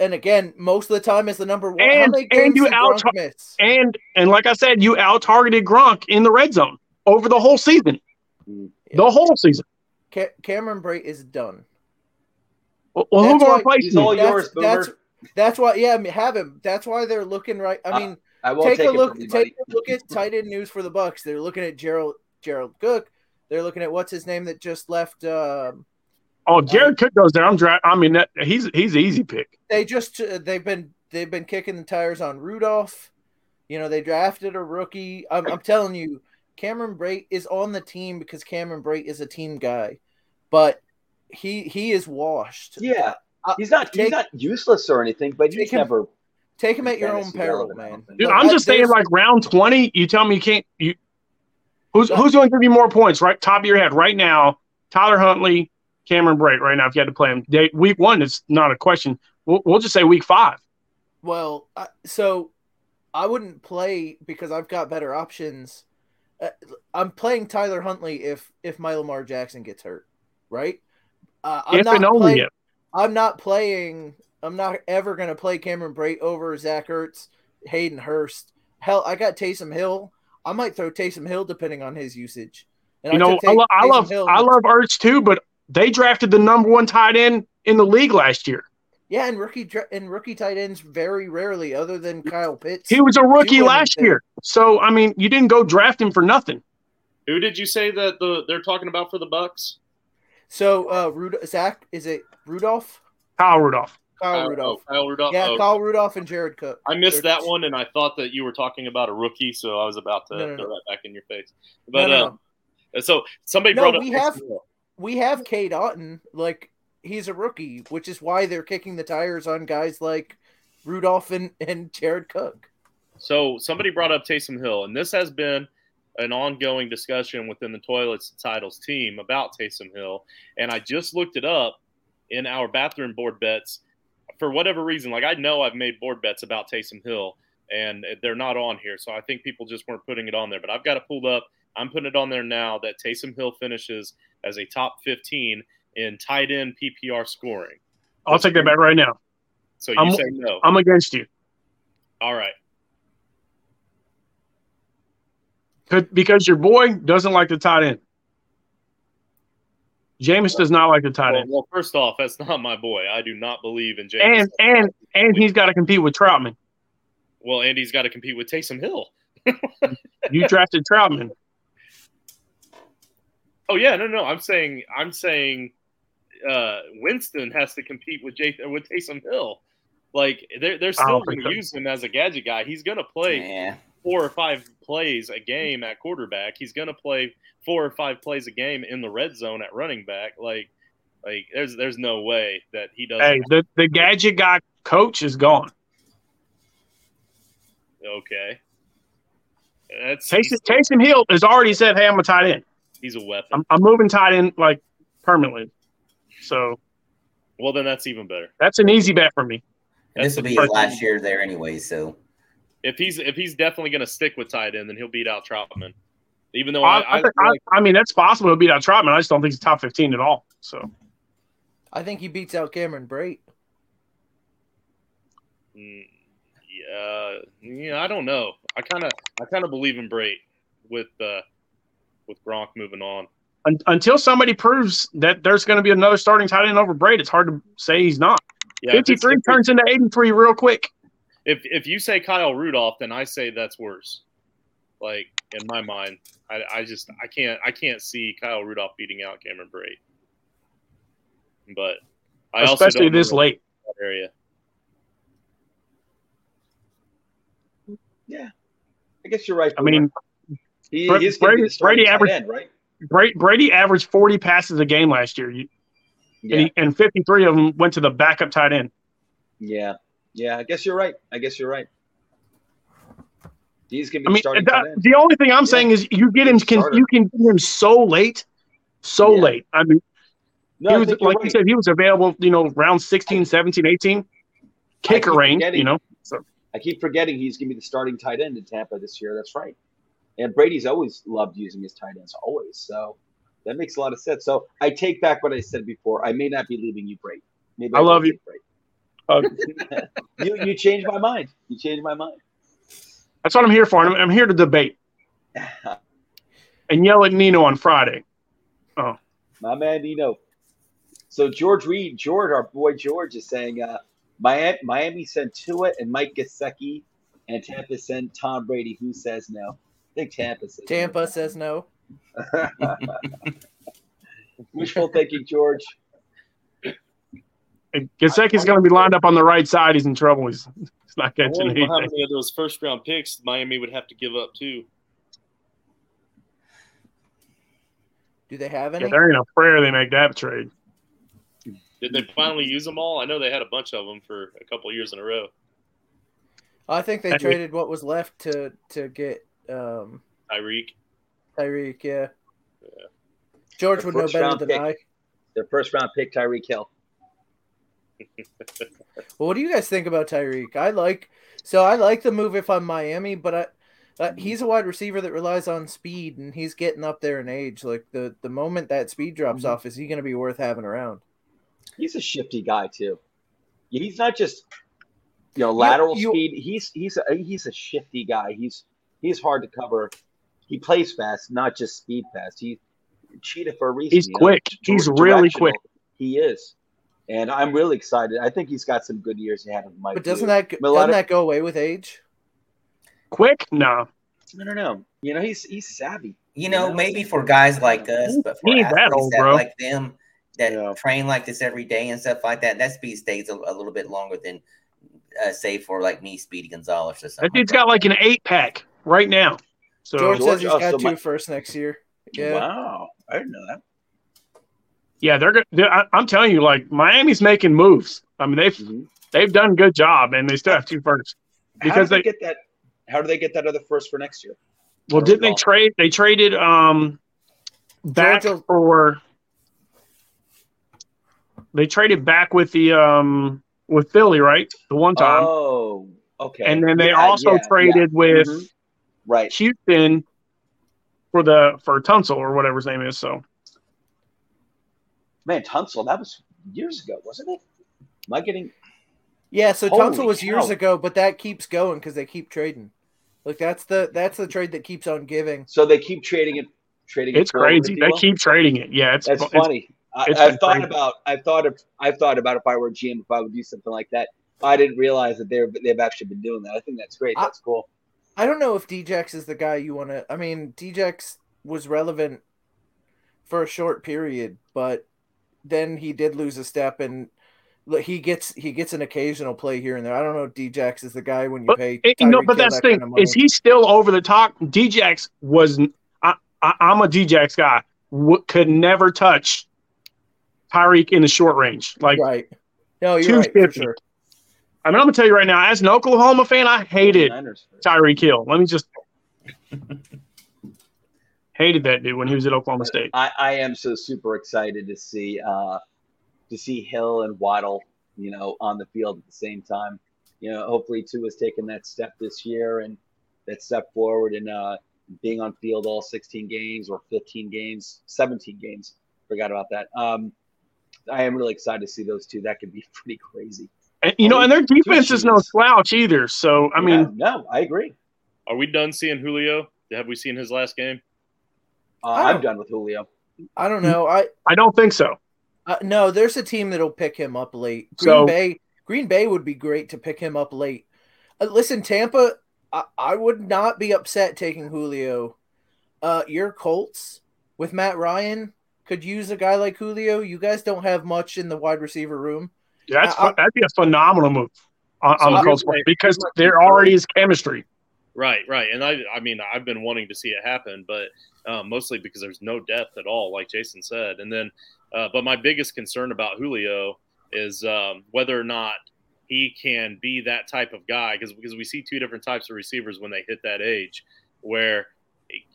And again, most of the time is the number one. How And- many and you out- Gronk miss? And and like I said, you out targeted Gronk in the red zone over the whole season. Mm. The whole season. Ca- Cameron Brate is done. Well, who That's gonna why replace him? all That's, yours, that's that's why. Yeah, I mean, have him. That's why they're looking right. I Uh, mean, I won't take take, a look. Take a look at tight end news for the Bucks. They're looking at Gerald Gerald Cook. They're looking at what's his name that just left. Um, Oh, Jared Cook goes there. I'm dra- I mean, that, he's he's an easy pick. they just uh, they've been they've been kicking the tires on Rudolph. You know, they drafted a rookie. I'm, I'm telling you, Cameron Brate is on the team because Cameron Brate is a team guy, but he he is washed. Yeah, Uh, he's not he's take- not useless or anything, but take he's him- never. Take him at your own peril, man. Dude, No, I'm just saying, like round 20. You tell me you can't. You Who's who's going to give you more points? Right, top of your head right now. Tyler Huntley, Cameron Brate. Right now, if you had to play him, day, week one is not a question. We'll, we'll just say week five. Well, I, so I wouldn't play because I've got better options. Uh, I'm playing Tyler Huntley if if my Lamar Jackson gets hurt, right? Uh, I'm if not and only playing, if. I'm not playing. I'm not ever going to play Cameron Brate over Zach Ertz, Hayden Hurst. Hell, I got Taysom Hill. I might throw Taysom Hill depending on his usage. And You know, took I, lo- I love Hill- I love Ertz too, but they drafted the number one tight end in the league last year. Yeah, and rookie dra- and rookie tight ends very rarely, other than Kyle Pitts. He was a rookie last anything. year, so I mean, you didn't go draft him for nothing. Who did you say that the they're talking about for the Bucks? So, uh, Rud- Zach, is it Rudolph? Kyle Rudolph. Kyle Kyle- Rudolph. Kyle Rudolph. Yeah, Oh, Kyle Rudolph and Jared Cook. I missed They're- that one, and I thought that you were talking about a rookie, so I was about to No, no, throw no. that back in your face. But um, so somebody No, brought up we have- We have Cade Otton, like he's a rookie, which is why they're kicking the tires on guys like Rudolph and, and Jared Cook. So somebody brought up Taysom Hill, and this has been an ongoing discussion within the Toilets Titles team about Taysom Hill. And I just looked it up in our bathroom board bets for whatever reason. Like I know I've made board bets about Taysom Hill, and they're not on here. So I think people just weren't putting it on there. But I've got it pulled up. I'm putting it on there now that Taysom Hill finishes as a top 15 in tight end PPR scoring. I'll take that back right now. So you I'm- say no. I'm against you All right. because your boy doesn't like the tight end. Jameis does not like the tight Well, end, well, first off, that's not my boy. I do not believe in Jameis. and and and he's got to compete with Trautman. Well, and he's got to compete with Taysom Hill. [laughs] You drafted Trautman. Oh yeah, no, no. I'm saying, I'm saying, uh, Winston has to compete with Jay with Taysom Hill. Like they're they're still going to so. use him as a gadget guy. He's going to play Yeah. Four or five plays a game at quarterback. He's going to play four or five plays a game in the red zone at running back. Like, like there's there's no way that he doesn't. Hey, the the gadget guy coach is gone. Okay, that's Taysom, Taysom Hill has already said, "Hey, I'm a tight end. he's a weapon. I'm, I'm moving tight end like permanently." So well, then that's even better. that's an easy bet for me. And this will be the his last year there anyway, so if he's if he's definitely going to stick with tight end, then he'll beat out Trautman. Even though I, I, I, I, think- I, like, I mean, that's possible. He'll beat out Trautman. I just don't think he's top 15 at all. So I think he beats out Cameron Brate. mm, yeah, yeah, I don't know. I kind of I kind of believe in Brate with uh with Gronk moving on. un, until somebody proves that there's going to be another starting tight end over Brate, it's hard to say he's not. Yeah, 53 turns into 83 real quick. If if you say Kyle Rudolph, then I say that's worse. Like in my mind, I, I just I can't I can't see Kyle Rudolph beating out Cameron Brate. But I also especially don't this the late. area. Yeah, I guess you're right. I mean, he, Bra- he's going to be Brady- Brady tight averaged- end, right? Brady, Brady averaged 40 passes a game last year, You- Yeah, and, he, and 53 of them went to the backup tight end. yeah, yeah. I guess you're right. I guess you're right. He's going to I mean, starting the, tight the only thing I'm saying is you get him, can, you can get him so late, so Yeah. late. I mean, No, he was like you said, he was available, you know, round 16, 17, 18, kicker range, you know. I keep forgetting he's going to be the starting tight end in Tampa this year. That's right. And Brady's always loved using his tight ends, always. So that makes a lot of sense. So I take back what I said before. I may not be leaving you, Brady. Maybe I love you. Brady. Uh, [laughs] you you changed my mind. You changed my mind. that's what I'm here for. I'm, I'm here to debate [laughs] and yell at Nino on Friday. Oh, my man, Nino. So George Reed, George, our boy George, is saying uh, Miami, Miami sent Tua and Mike Gesicki, and Tampa sent Tom Brady. Who says no? I think Tampa says. Tampa says no. no. [laughs] Wishful thinking, George. Gesicki's going to be lined up on the right side. He's in trouble. He's, he's not I catching wonder how many of those first round picks Miami would have to give up too. Do they have Yeah, any? there ain't a prayer they make that trade. Did they finally use them all? I know they had a bunch of them for a couple of years in a row. I think they Hey. traded what was left to to get um, Tyreek. Tyreek, yeah. yeah. George The would know better than pick. I. Their first round pick, Tyreek Hill. Well, what do you guys think about Tyreek? I like so I like the move if I'm Miami, but I, uh, he's a wide receiver that relies on speed, and he's getting up there in age. Like the the moment that speed drops Mhm. off, is he going to be worth having around? He's a shifty guy too. He's not just you know lateral you- speed. He's he's a, he's a shifty guy. He's he's hard to cover. He plays fast, not just speed fast. He cheetah for a reason. He's you know, quick. He's really quick. He is, and I'm really excited. I think he's got some good years ahead of him. Mike But doesn't too. that a doesn't that go away with age? Quick? No. I don't know. You know, he's he's savvy. You know, Yeah. maybe for guys like us, but for He ain't that athletes old, that bro. like them that Yeah. train like this every day and stuff like that, that speed stays a, a little bit longer than, uh, say, for like me, Speedy Gonzalez or That something. dude's like got like an eight pack right now. So George, George says he's got also two might- first next year. Yeah, Wow, I didn't know that. Yeah, they're, go- they're. I- I'm telling you, like Miami's making moves. I mean, they've Mhm. they've done a good job, and they still have two firsts. How Because do they, they- get that? How do they get that other first for next year? Well, didn't they trade? They traded um back Georgia- for. They traded back with the um with Philly, right? The one time, Oh, okay. and then they Yeah, also yeah, traded with Mhm. Right. Houston for the for Tunsil or whatever his name is. So Man, Tunsil, that was years ago, wasn't it? Am I getting yeah. So Holy Tunsil was years ago, but that keeps going because they keep trading. Like that's the that's the trade that keeps on giving. so they keep trading it trading it's forward, crazy. They will? keep trading it. Yeah, it's That's it's- funny. I, it's I've thought crazy. about I've thought of I've thought about if I were a GM if I would do something like that. I didn't realize that they're they've actually been doing that. I think that's great. I- That's cool. I don't know if Djax is the guy you want to. I mean, Djax was relevant for a short period, but then he did lose a step, and he gets he gets an occasional play here and there. I don't know if Djax is the guy when you But, pay. eh, you know, Tyreek but that's that thing. kind of. Is he still over the top? Djax was. I, I, I'm a Djax guy. W- could never touch Tyreek in the short range. Like right? No, you're right for 250. sure. I mean, I'm gonna tell you right now, as an Oklahoma fan, I hated Niners first. Tyreek Hill. Let me just [laughs] hated that dude when he was at Oklahoma State. I, I am so super excited to see uh, to see Hill and Waddle, you know, on the field at the same time. You know, hopefully Tua has taken that step this year and that step forward and uh, being on field all 16 games or 15 games, 17 games. Forgot about that. Um, I am really excited to see those two. That could be [laughs] pretty crazy. And, you know, and their defense is no slouch either. So I mean, Yeah, no, I agree. Are we done seeing Julio? Have we seen his last game? Uh, I I'm done with Julio. I don't know. I I don't think so. uh, no. There's a team that'll pick him up late. Green So- Bay. Green Bay would be great to pick him up late. Uh, listen, Tampa. I, I would not be upset taking Julio. Uh, your Colts with Matt Ryan could use a guy like Julio. You guys don't have much in the wide receiver room. Yeah, that's I- I- that'd be a phenomenal move on, So on the Colts my- because there already is chemistry. Right, right. And I, I mean, I've been wanting to see it happen, but um, mostly because there's no depth at all, like Jason said. And then, uh, but my biggest concern about Julio is um, whether or not he can be that type of guy, because because we see two different types of receivers when they hit that age, where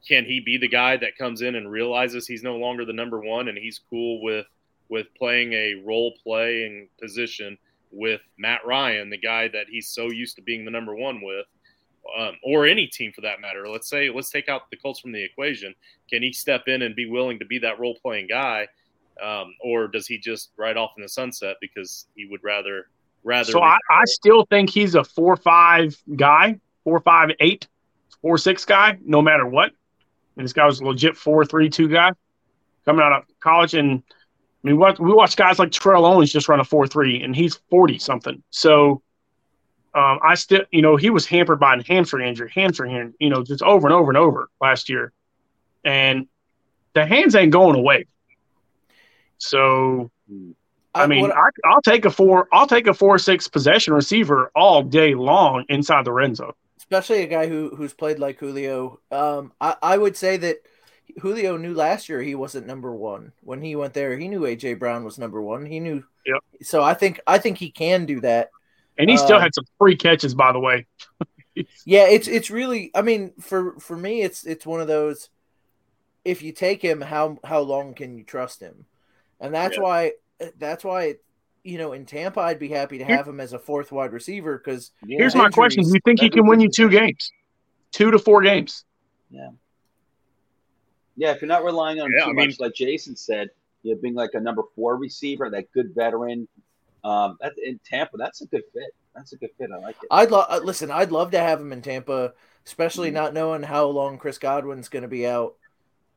can he be the guy that comes in and realizes he's no longer the number one and he's cool with with playing a role playing position with Matt Ryan, the guy that he's so used to being the number one with, um, or any team for that matter. Let's say let's take out the Colts from the equation. Can he step in and be willing to be that role playing guy, um, or does he just ride off in the sunset because he would rather rather? So I, I still think he's a four five guy, four five eight, four six guy, no matter what. And this guy was a legit four three two guy coming out of college. And I mean, what we watch guys like Terrell Owens just run a four three, and he's forty something. So um, I still, you know, he was hampered by a hamstring injury, hamstring, in- you know, just over and over and over last year, and the hands ain't going away. So I mean, what- I, I'll take a four. I'll take a four six possession receiver all day long inside the red zone. especially a guy who who's played like Julio. Um, I, I would say that Julio knew last year he wasn't number one when he went there. He knew AJ Brown was number one. He knew. Yep. So I think I think he can do that. And he still Um, had some free catches, by the way. [laughs] Yeah, it's it's really. I mean, for for me, it's it's one of those. if you take him, how how long can you trust him? And that's Yeah. why that's why you know in Tampa I'd be happy to Here- have him as a fourth wide receiver because Yeah. Here's my question: Do you think he can win you two games, two to four games? Yeah, Yeah, if you're not relying on him Yeah, too I mean- much, like Jason said, you know, being like a number four receiver, that good veteran. Um, that, in Tampa, that's a good fit. That's a good fit. I like it. I'd love listen. I'd love to have him in Tampa, especially Mm-hmm. not knowing how long Chris Godwin's going to be out.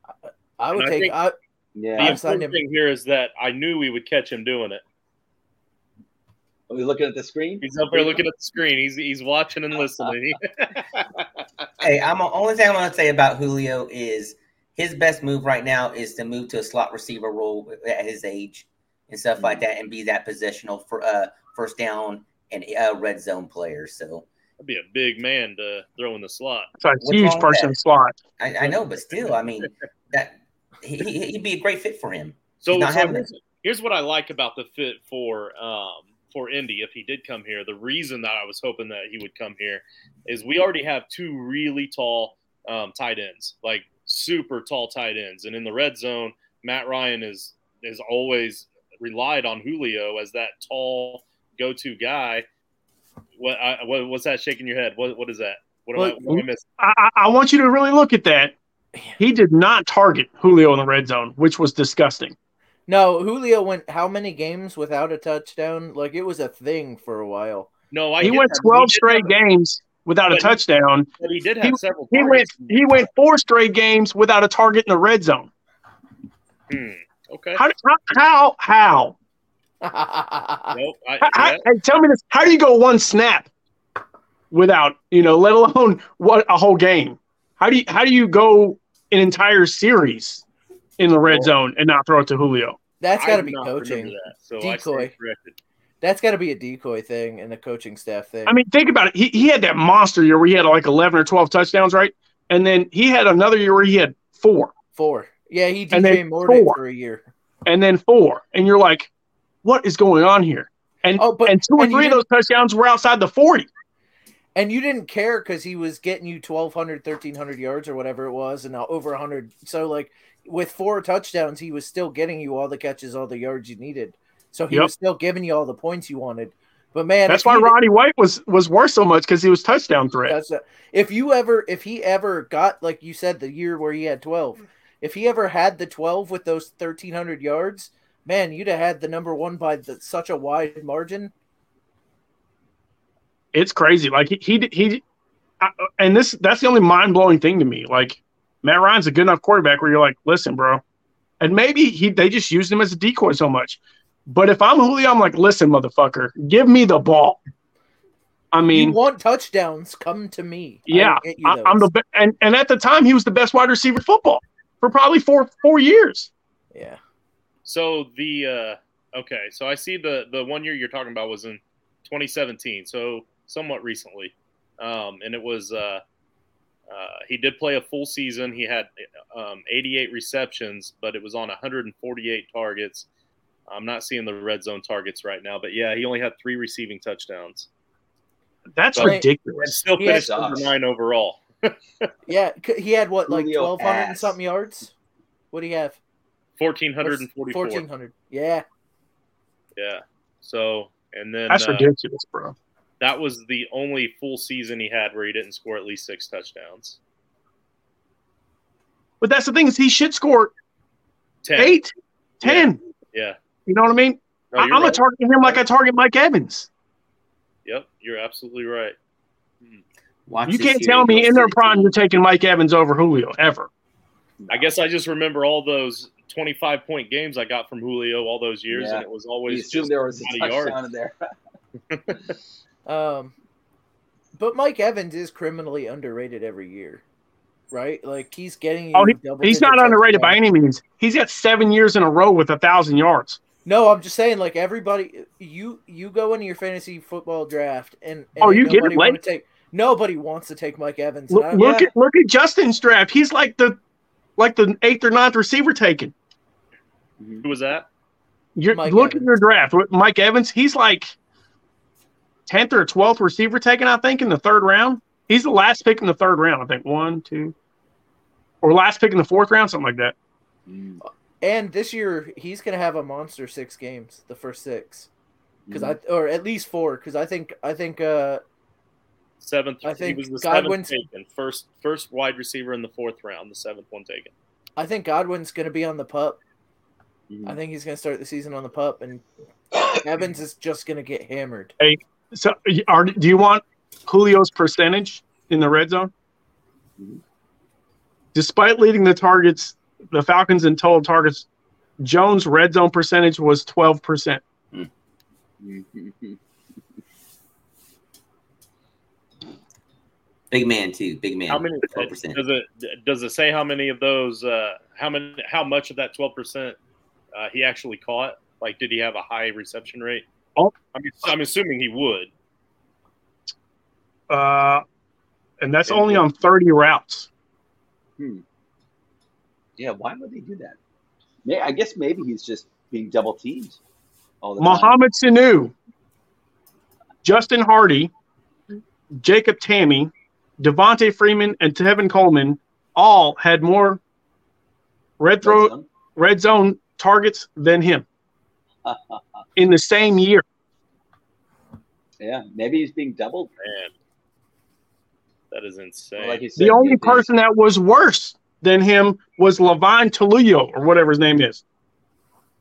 I, I would I take. think- I, The Yeah, I've signed important him. thing here is that I knew we would catch him doing it. are we looking at the screen? He's up there looking at the screen. He's he's watching and listening. [laughs] Hey, I'm only thing I want to say about Julio is his best move right now is to move to a slot receiver role at his age and stuff like that, and be that positional for uh first down and uh, red zone player. So That'd be a big man to throw in the slot. It's a What's huge person that? in the slot. I, I know, but still, I mean [laughs] that he, he- he'd be a great fit for him. So, so here's, here's what I like about the fit for um, for Indy. If he did come here, the reason that I was hoping that he would come here is we already have two really tall um, tight ends, like super tall tight ends, and in the red zone, Matt Ryan is is always relied on Julio as that tall go to guy. What, I, what what's that shaking your head? What what is that? What am, I, Well, what am I missing? I, I- I want you to really look at that. He did not target Julio in the red zone, which was disgusting. no, Julio went how many games without a touchdown? Like it was a thing for a while. No, I he went that. 12 did straight have- games without a touchdown. But he did he- have several. He went he went four straight games without a target in the red zone. Hmm. Okay. How how how? [laughs] Nope. I, how, how- yeah. hey, tell me this: How do you go one snap without you know, let alone what a whole game? How do you how do you go an entire series in the red Well- zone and not throw it to Julio? That's got to be coaching. That, so Decoy. That's got to be a decoy thing and a coaching staff thing. I mean, think about it. He, he had that monster year where he had like 11 or 12 touchdowns, right? And then he had another year where he had four, four. Yeah, he DJ four. for a year. and then four. And you're like, what is going on here? And, Oh, but- and two or three of those touchdowns were outside the 40. And you didn't care because he was getting you 1,200, 1,300 yards or whatever it was, and uh, over 100. So, like, with four touchdowns, he was still getting you all the catches, all the yards you needed. So he Yep. was still giving you all the points you wanted. But man, That's why Roddy White was was worth so much because he was touchdown threat. If you ever, if he ever got like you said, the year where he had twelve, if he ever had the twelve with those thirteen hundred yards, man, you'd have had the number one by the, such a wide margin. It's crazy. Like he he, he I, and this that's the only mind blowing thing to me. Like Matt Ryan's a good enough quarterback where you're like, listen, bro, and maybe he they just used him as a decoy so much. But if I'm Julio, I'm like, listen, motherfucker, give me the ball. I mean, you want touchdowns? Come to me. Yeah, I, I'm the be- and and at the time he was the best wide receiver in football for probably four four years. yeah. So the uh, okay, so I see the the one year you're talking about was in 2017, so somewhat recently, um, and it was uh, uh, he did play a full season. He had um, 88 receptions, but it was on 148 targets. I'm not seeing the red zone targets right now, but yeah, he only had three receiving touchdowns That's But- and ridiculous. still finished sucks. number nine overall. [laughs] Yeah, he had what like twelve hundred and something yards. What do you have? 1444. Fourteen hundred. Yeah, Yeah. So and then That's uh, ridiculous, bro. that was the only full season he had where he didn't score at least six touchdowns. But that's the thing is he should score Ten. eight, ten. Yeah. You know what I mean? No, I, you're I'm gonna target him like I target Mike Evans. Yep, you're absolutely right. Watch You can't tell me in their prime you're taking Mike Evans over Julio ever. I guess I just remember all those 25 point games I got from Julio all those years, Yeah. and it was always assumed just there was a out yards. touchdown in there. [laughs] Um, but Mike Evans is criminally underrated every year, right? Like he's getting. Oh, he- you double He's not underrated by any means. He's got seven years in a row with a thousand yards. No, I'm just saying, like everybody, you you go into your fantasy football draft, and, and Oh, you get it nobody wanna late? take. Nobody wants to take Mike Evans. Look, look at look at Justin's draft. He's like the like the eighth or ninth receiver taken. Who was that? You Mike look at your draft. Mike Evans, he's like tenth or twelfth receiver taken, I think, in the third round. He's the last pick in the third round. I think one, two. or last pick in the fourth round, something like that. Mm. And this year he's gonna have a monster six games, the first six, because Mm. I or at least four, because I think I think uh Seventh. I think he was the Godwin's- seventh taken. First, first wide receiver in the fourth round. The seventh one taken. I think Godwin's gonna be on the pup. Mhm. I think he's gonna start the season on the pup, and Evans is just gonna get hammered. Hey, so, are, do you want Julio's percentage in the red zone? Mhm. Despite leading the targets, the Falcons in total targets, Jones' red zone percentage was 12%. Mhm. Big man too. Big man. How many? 12%. Does it does it say how many of those? Uh, how many? How much of that twelve percent uh, he actually caught? Like, did he have a high reception rate? Oh. I'm, I'm assuming he would. Uh, and that's only on 30 routes. Hmm. Yeah, why would they do that? May I guess maybe he's just being double teamed all the time. Sanu, Justin Hardy, Jacob Tamme, Devonta Freeman, and Tevin Coleman all had more red throw Red red zone targets than him [laughs] in the same year. yeah, maybe he's being doubled. Man, that is insane. Or like you said, The only maybe- person that was worse than him was Levine Toilolo, or whatever his name is.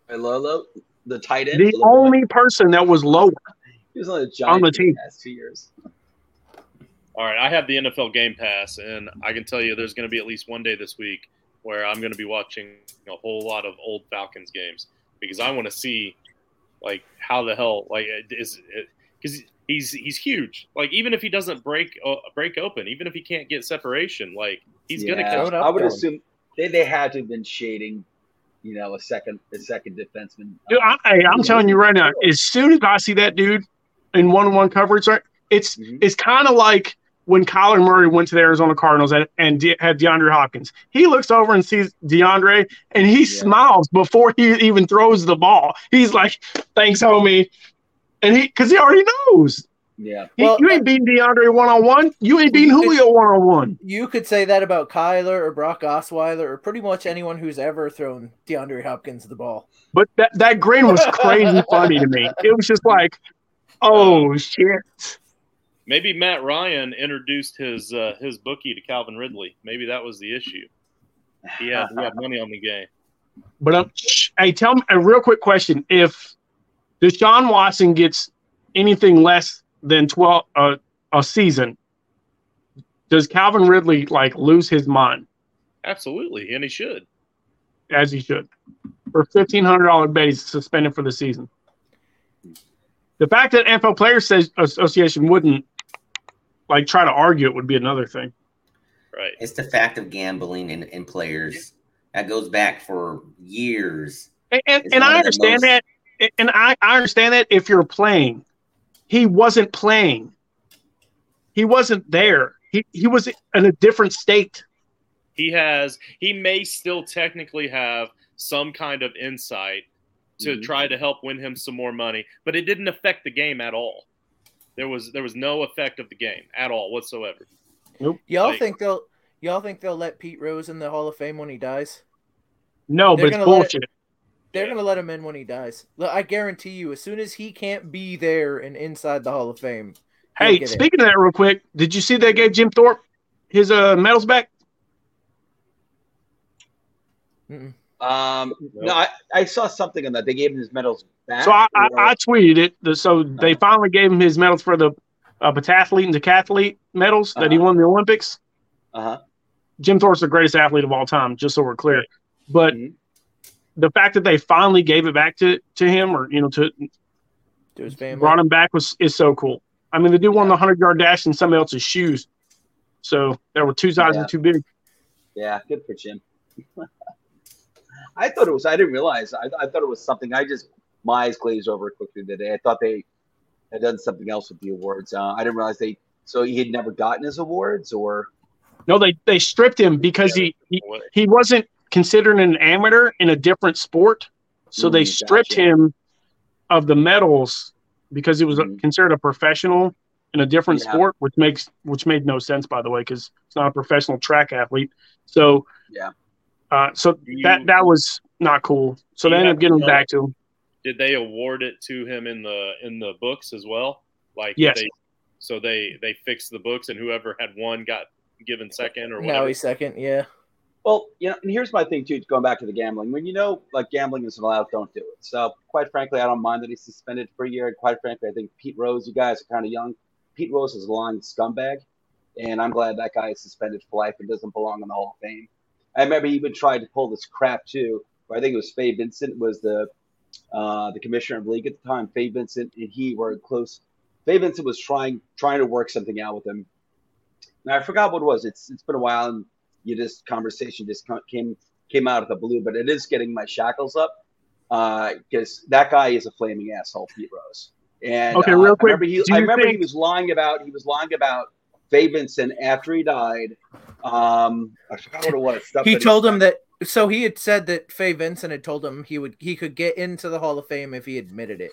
Lolo, the tight end. The Lolo, only person that was lower. he was on the Giants on the team. past two years. All right, I have the NFL Game Pass, and I can tell you there's going to be at least one day this week where I'm going to be watching a whole lot of old Falcons games because I want to see like how the hell like is because he's he's huge. Like even if he doesn't break uh, break open, even if he can't get separation, like he's going to Yeah, catch. Up I would for assume they, they had to have been shading, you know, a second a second defenseman. Dude, I, hey, I'm telling you right now, as soon as I see that dude in one-on-one coverage, right, it's Mhm. it's kind of like when Kyler Murray went to the Arizona Cardinals and, and De- had DeAndre Hopkins. He looks over and sees DeAndre, and he smiles before he even throws the ball. He's like, "Thanks, homie," and he because he already knows. Yeah, He- Well, you ain't beating DeAndre one on one. You ain't beating Julio one on one. You could say that about Kyler or Brock Osweiler or pretty much anyone who's ever thrown DeAndre Hopkins the ball. But that that grin was crazy funny to me. It was just like, [laughs] "Oh shit." Maybe Matt Ryan introduced his uh, his bookie to Calvin Ridley. Maybe that was the issue. He had, he had [laughs] money on the game. But um, hey, tell me a real quick question: If Deshaun Watson gets anything less than twelve uh, a season, does Calvin Ridley like lose his mind Absolutely, and he should. as he should? For fifteen hundred dollar bet, he's suspended for the season. The fact that NFL Players Association wouldn't like try to argue it would be another thing. Right. It's the fact of gambling in, in players that goes back for years. And, and, and I understand most- that, and I, I understand that if you're playing, he wasn't playing. He wasn't there. He he was in a different state. He has. He may still technically have some kind of insight to Mhm. try to help win him some more money, but it didn't affect the game at all. There was there was no effect of the game at all whatsoever. Nope. Y'all Like- think they'll y'all think they'll let Pete Rose in the Hall of Fame when he dies? No, They're but it's gonna let it- They're Yeah. gonna let him in when he dies. Look, I guarantee you, as soon as he can't be there and inside the Hall of Fame, Hey, get in. speaking of that, real quick, did you see they gave Jim Thorpe his uh medals back? Um, no, I, I saw something on that. They gave him his medals back. So I, I, or- I tweeted it. So they Uh-huh. finally gave him his medals for the uh, pentathlete and decathlete medals that he Uh-huh. won in the Olympics. uh-huh. Jim Thorpe's the greatest athlete of all time, just so we're clear. But Mhm. the fact that they finally gave it back to, to him, or you know, to to his family. brought him back was is so cool. I mean, the dude won the hundred yard dash in somebody else's shoes, so there were two sizes Yeah. too big. Yeah, good for Jim. [laughs] I thought it was. I didn't realize. I, I thought it was something. I just my eyes glazed over quickly today. I thought they had done something else with the awards. Uh, I didn't realize they. So he had never gotten his awards, or No, they they stripped him because he, he he wasn't considered an amateur in a different sport, so they Mm, stripped gotcha. him of the medals because he was Mhm. considered a professional in a different Yeah. sport, which makes which made no sense by the way because it's not a professional track athlete. So Yeah. Uh, so you- that that was not cool. So they ended up getting him back to him. Did they award it to him in the in the books as well? Like Yes. They, so they they fixed the books, and whoever had one got given second or whatever. Now whatever. he's second. Yeah. Well, you know, and here's my thing too. Going back to the gambling, when you know like gambling is allowed, don't do it. So, quite frankly, I don't mind that he's suspended for a year. And quite frankly, I think Pete Rose, you guys are kind of young. Pete Rose is a long scumbag, and I'm glad that guy is suspended for life and doesn't belong in the Hall of Fame. I remember he even tried to pull this crap too. Where I think it was Fay Vincent was the uh, the commissioner of the league at the time. Fay Vincent and he were close. Fay Vincent was trying trying to work something out with him. Now I forgot what it was. It's it's been a while, and you just conversation just came came out of the blue, but it is getting my shackles up because that guy is a flaming asshole, Pete Rose. And Okay, uh, real I quick, remember, he, I remember he was lying about he was lying about Fay Vincent after he died. Um, I forgot what it was. Stuff He that told him that. So he had said that Fay Vincent had told him he would he could get into the Hall of Fame if he admitted it,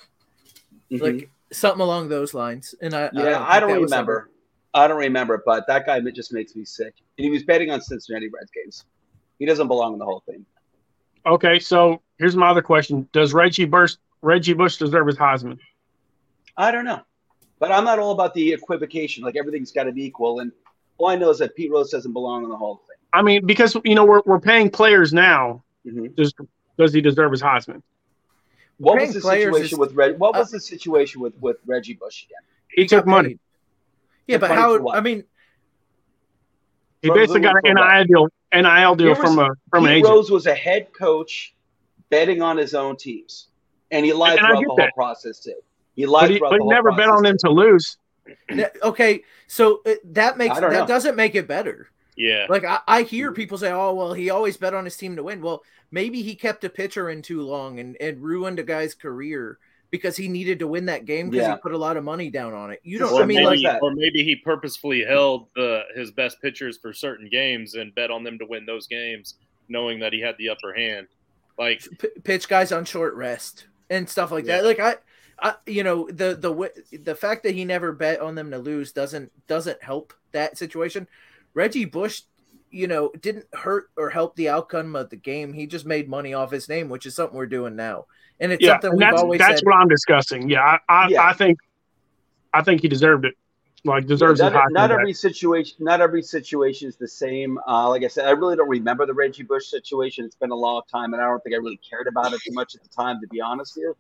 Mhm. like something along those lines. And I Yeah, I don't that was remember. I don't remember, but that guy just makes me sick. And he was betting on Cincinnati Reds games. He doesn't belong in the Hall of Fame. Okay, so here's my other question: Does Reggie Bush Reggie Bush deserve his Heisman? I don't know, but I'm not all about the equivocation. Like everything's got to be equal, and all I know is that Pete Rose doesn't belong in the Hall of Fame. I mean, because you know we're we're paying players now. Fame. Mhm. Does does he deserve his Heisman? What was the situation is- with Reg? What uh, was the situation with with Reggie Bush again? He, took money. Yeah, Took but money how? I mean, He basically got an from what? NIL deal, NIL deal from a from an agent. Rose was a head coach betting on his own teams, and he lied And I throughout the whole that. process too. He lied But he, throughout but the he whole never bet process, on them too. to lose. That- okay, so uh, that makes I don't know. that doesn't make it better. yeah, Like I, I hear people say, "Oh, well, he always bet on his team to win." Well, maybe he kept a pitcher in too long and, and ruined a guy's career because he needed to win that game because Yeah. he put a lot of money down on it. You Just don't. or I mean, maybe, like like that. or maybe he purposefully held the his best pitchers for certain games and bet on them to win those games, knowing that he had the upper hand. Like, p- pitch guys on short rest and stuff like that. Like I, I, you know, the the the fact that he never bet on them to lose doesn't doesn't help that situation. Reggie Bush, you know, didn't hurt or help the outcome of the game. He just made money off his name, which is something we're doing now, and it's Yeah, something and we've that's always that's said. what I'm discussing. Yeah, I I, Yeah. I think I think he deserved it. Like deserves not, his not every situation not every situation is the same uh, like i said i really don't remember the reggie bush situation it's been a long time and i don't think i really cared about it too much at the time to be honest with you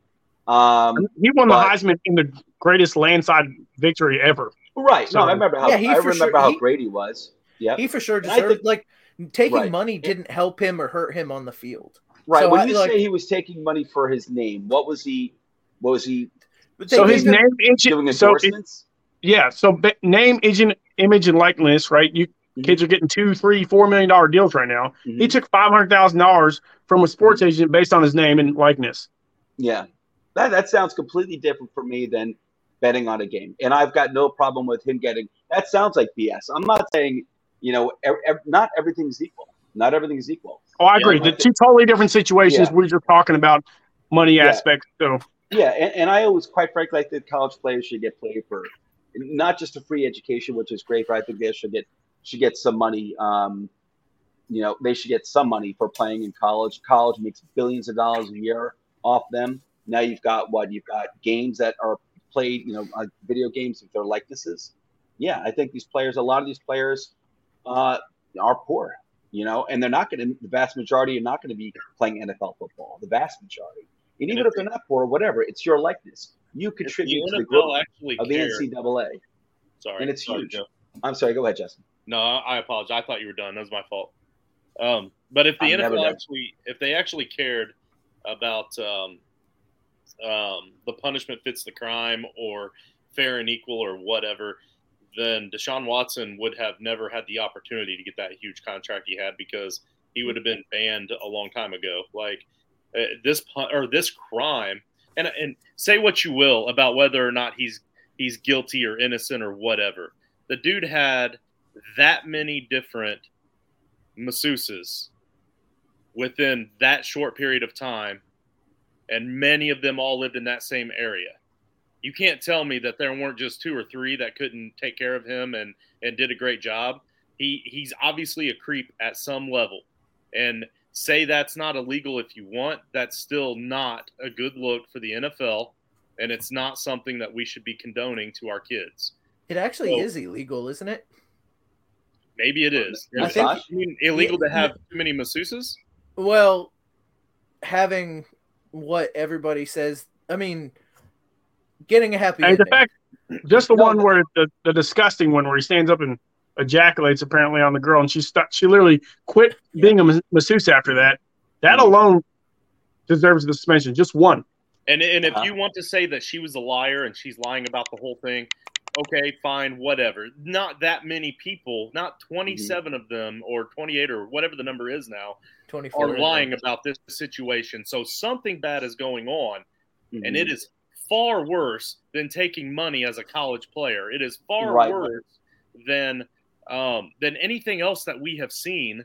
um, He won the Heisman in the greatest landslide victory ever. right no So- i remember how Yeah, he i remember sure- how he- great he was yeah He for sure And deserved think- like taking Right. money didn't help him or hurt him on the field. right So when I- you like- say he was taking money for his name what was he what was he So his him- name, doing agent, so it, yeah, so ba- name, agent, image, and likeness, right? You Mhm. kids are getting two, three, four million dollar deals right now. Mhm. He took five hundred thousand dollars from a sports agent based on his name and likeness. Yeah, that that sounds completely different for me than betting on a game, and I've got no problem with him getting. That sounds like BS. I'm not saying you know ev- ev- not everything's equal. Not everything's equal. Oh, I agree. I The think- two totally different situations. Yeah. We're just talking about money Yeah. aspects. So Yeah, and, and I always, quite frankly, I think college players should get paid for not just a free education, which is great, but I think they should get should get some money. Um, you know, they should get some money for playing in college. College makes billions of dollars a year off them. Now you've got what you've got games that are played, you know, uh, video games with their likenesses. Yeah, I think these players, a lot of these players, uh, are poor. You know, and they're not going to. The vast majority are not going to be playing NFL football. The vast majority. And even if they're not poor, whatever, it's your likeness. You if contribute to the the growth actually of the NCAA. sorry, and it's sorry, huge. Joe. I'm sorry, go ahead, Justin. No, I apologize. I thought you were done. That was my fault. Um, but if the I'm NFL actually, if they actually cared about um, um, the punishment fits the crime or fair and equal or whatever, then Deshaun Watson would have never had the opportunity to get that huge contract he had because he would have been banned a long time ago. Like uh, this pun- or this crime, and and say what you will about whether or not he's he's guilty or innocent or whatever. The dude had that many different masseuses within that short period of time, and many of them all lived in that same area. You can't tell me that there weren't just two or three that couldn't take care of him and and did a great job. He he's obviously a creep at some level, and say that's not illegal if you want. That's still not a good look for the NFL, and it's not something that we should be condoning to our kids. It actually So- is illegal, isn't it? Maybe it is. I think- it I mean, illegal to have too many masseuses? Well, having what everybody says, I mean, getting a happy And the fact, just the No. one where the, the disgusting one where he stands up and ejaculates apparently on the girl, and she stuck. She literally quit being a mas- masseuse after that. That Mhm. alone deserves the suspension. Just one. And and if Uh-huh. you want to say that she was a liar and she's lying about the whole thing, okay, fine, whatever. Not that many people, not 27 of them or 28 or whatever the number is now, 24 are lying about this situation. So something bad is going on, and Mm-hmm. it is far worse than taking money as a college player. It is far Right. worse than um, than anything else that we have seen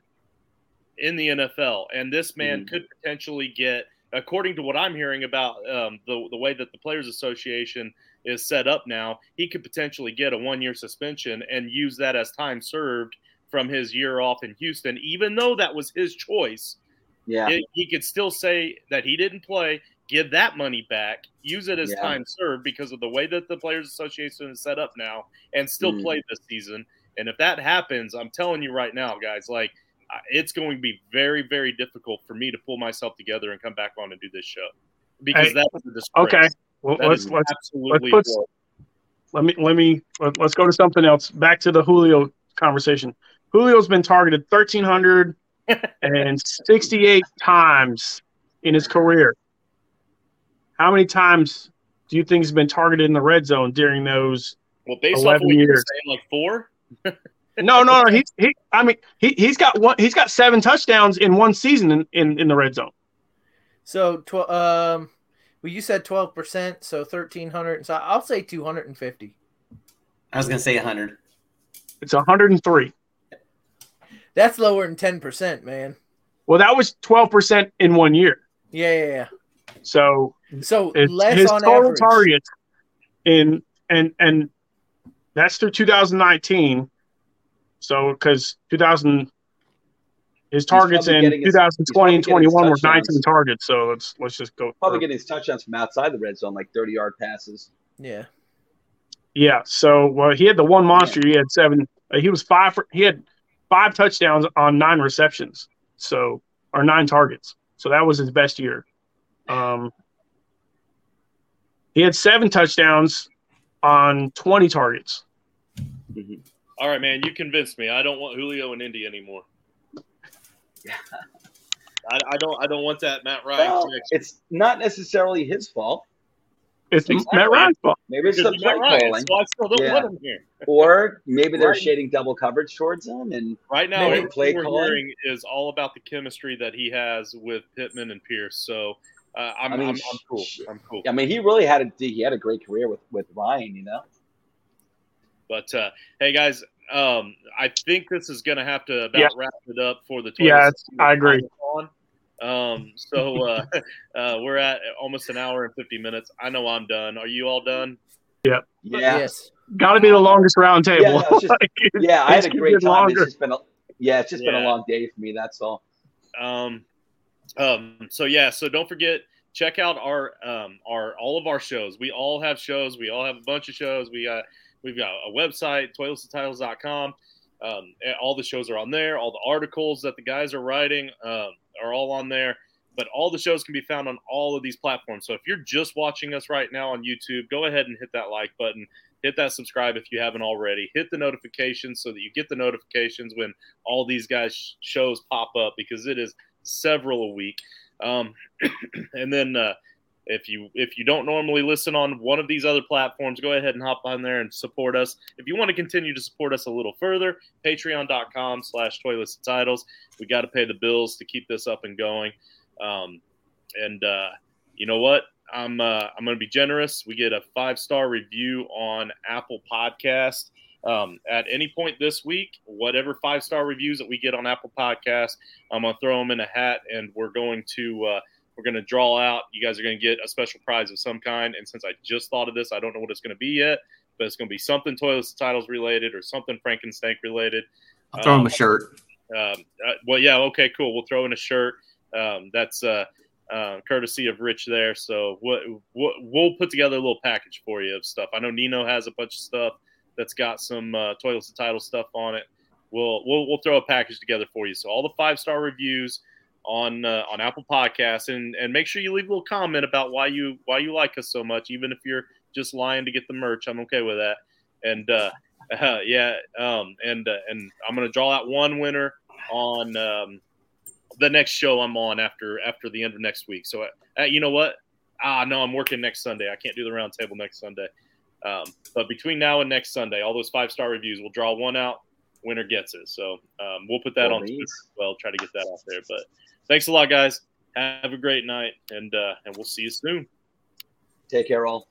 in the NFL. And this man Mhm. could potentially get, according to what I'm hearing about um, the the way that the Players Association is set up now, he could potentially get a one year suspension and use that as time served from his year off in Houston, even though that was his choice yeah. it, he could still say that he didn't play, give that money back, use it as Yeah. time served because of the way that the Players Association is set up now, and still Mm. play this season. And if that happens, I'm telling you right now, guys, like it's going to be very, very difficult for me to pull myself together and come back on and do this show because Hey, that's a disgrace. Okay. Well, That let's let's absolutely let's- horrible. let me let me let, us go to something else. Back to the Julio conversation. Julio's been targeted 1,368 [laughs] times in his career. How many times do you think he's been targeted in the red zone during those? well, based 11 of what years. saying, like four. [laughs] No, no, no. He, he I mean, he he's got one. He's got seven touchdowns in one season in, in, in the red zone. So, tw- um, well, you said 12%, so 1,300. So I'll say 250. I was gonna say hundred. It's 103. That's lower than 10%, man. Well, that was 12 percent in one year. Yeah, yeah, yeah. So So It's less his on total average. targets in and and that's through 2019. So because 2000 his targets in getting his- 2020 and he's probably 21 were 19 targets. So let's let's just go. Probably getting his touchdowns from outside the red zone, like 30 yard passes. Yeah. Yeah. So well, he had the one monster. He had seven. Uh, he was five. For, he had five touchdowns on nine receptions. So or nine targets. So that was his best year. Um, he had seven touchdowns on 20 targets. All right, man, you convinced me. I don't want Julio in Indy anymore. I, I don't. I don't want that Matt Ryan. Well, it's not necessarily his fault. It's Exactly. Matt Ryan's fault. Maybe it's Because the of Matt play Ryan, calling, so I still don't Yeah. want him here. [laughs] or maybe they're Right. shading double coverage towards him. And Right now, Maybe everything play we're calling. hearing is all about the chemistry that he has with Pittman and Pierce. So uh, I'm, I mean, I'm, I'm cool. I'm cool. I mean, he really had a he had a great career with with Ryan. You know, But uh, hey, guys, um, I think this is going to have to about Yeah. wrap it up for the. Yeah, Toilet it's- Seat I agree. on. Um, so [laughs] uh, [laughs] uh, we're at almost an hour and fifty minutes. I know I'm done. Are you all done? yeah, Yes. Got to be the longest round table. Yeah, no, it's just- [laughs] yeah. I had a great time. longer. It's just been a yeah, it's just been a long day for me. That's all. Um, um, so yeah, so don't forget check out our um, our all of our shows. We all have shows. We all have a bunch of shows. We got we've got a website toiletstitles.com. Um, all the shows are on there. All the articles that the guys are writing um, are all on there. But all the shows can be found on all of these platforms. So if you're just watching us right now on YouTube, go ahead and hit that like button. Hit that subscribe if you haven't already. Hit the notifications so that you get the notifications when all these guys' shows pop up because it is several a week. Um, [clears throat] and then uh, if you if you don't normally listen on one of these other platforms, go ahead and hop on there and support us. If you want to continue to support us a little further, patreon.com slash toilets and titles. We got to pay the bills to keep this up and going. Um, and uh, you know what? I'm uh, I'm going to be generous. We get a five star review on Apple Podcast um, at any point this week. Whatever five star reviews that we get on Apple Podcast, I'm to throw them in a hat, and we're going to uh, We're going to draw out. You guys are going to get a special prize of some kind. And since I just thought of this, I don't know what it's going to be yet, but it's going to be something Toilets of Titles related or something Frankenstein related. I'll throw um, him a shirt. Um, uh, well, yeah, okay, cool. We'll throw in a shirt. Um, that's uh, uh, courtesy of Rich there. So we'll, we'll put together a little package for you of stuff. I know Nino has a bunch of stuff that's got some uh, Toilets Title stuff on it. We'll, we'll we'll throw a package together for you. So all the five star reviews on uh, on Apple Podcasts, and and make sure you leave a little comment about why you why you like us so much, even if you're just lying to get the merch. I'm okay with that. And uh, uh, [laughs] yeah, um, and uh, and I'm gonna draw out one winner on um, the next show I'm on after after the end of next week. So uh, you know what? Ah, no, I'm working next Sunday. I can't do the roundtable next Sunday. Um, but between now and next Sunday, all those five star reviews, we'll draw one out. Winner gets it. So um, we'll put that on Twitter as well. Try to get that out there. But thanks a lot, guys. Have a great night, and uh, and we'll see you soon. Take care, all.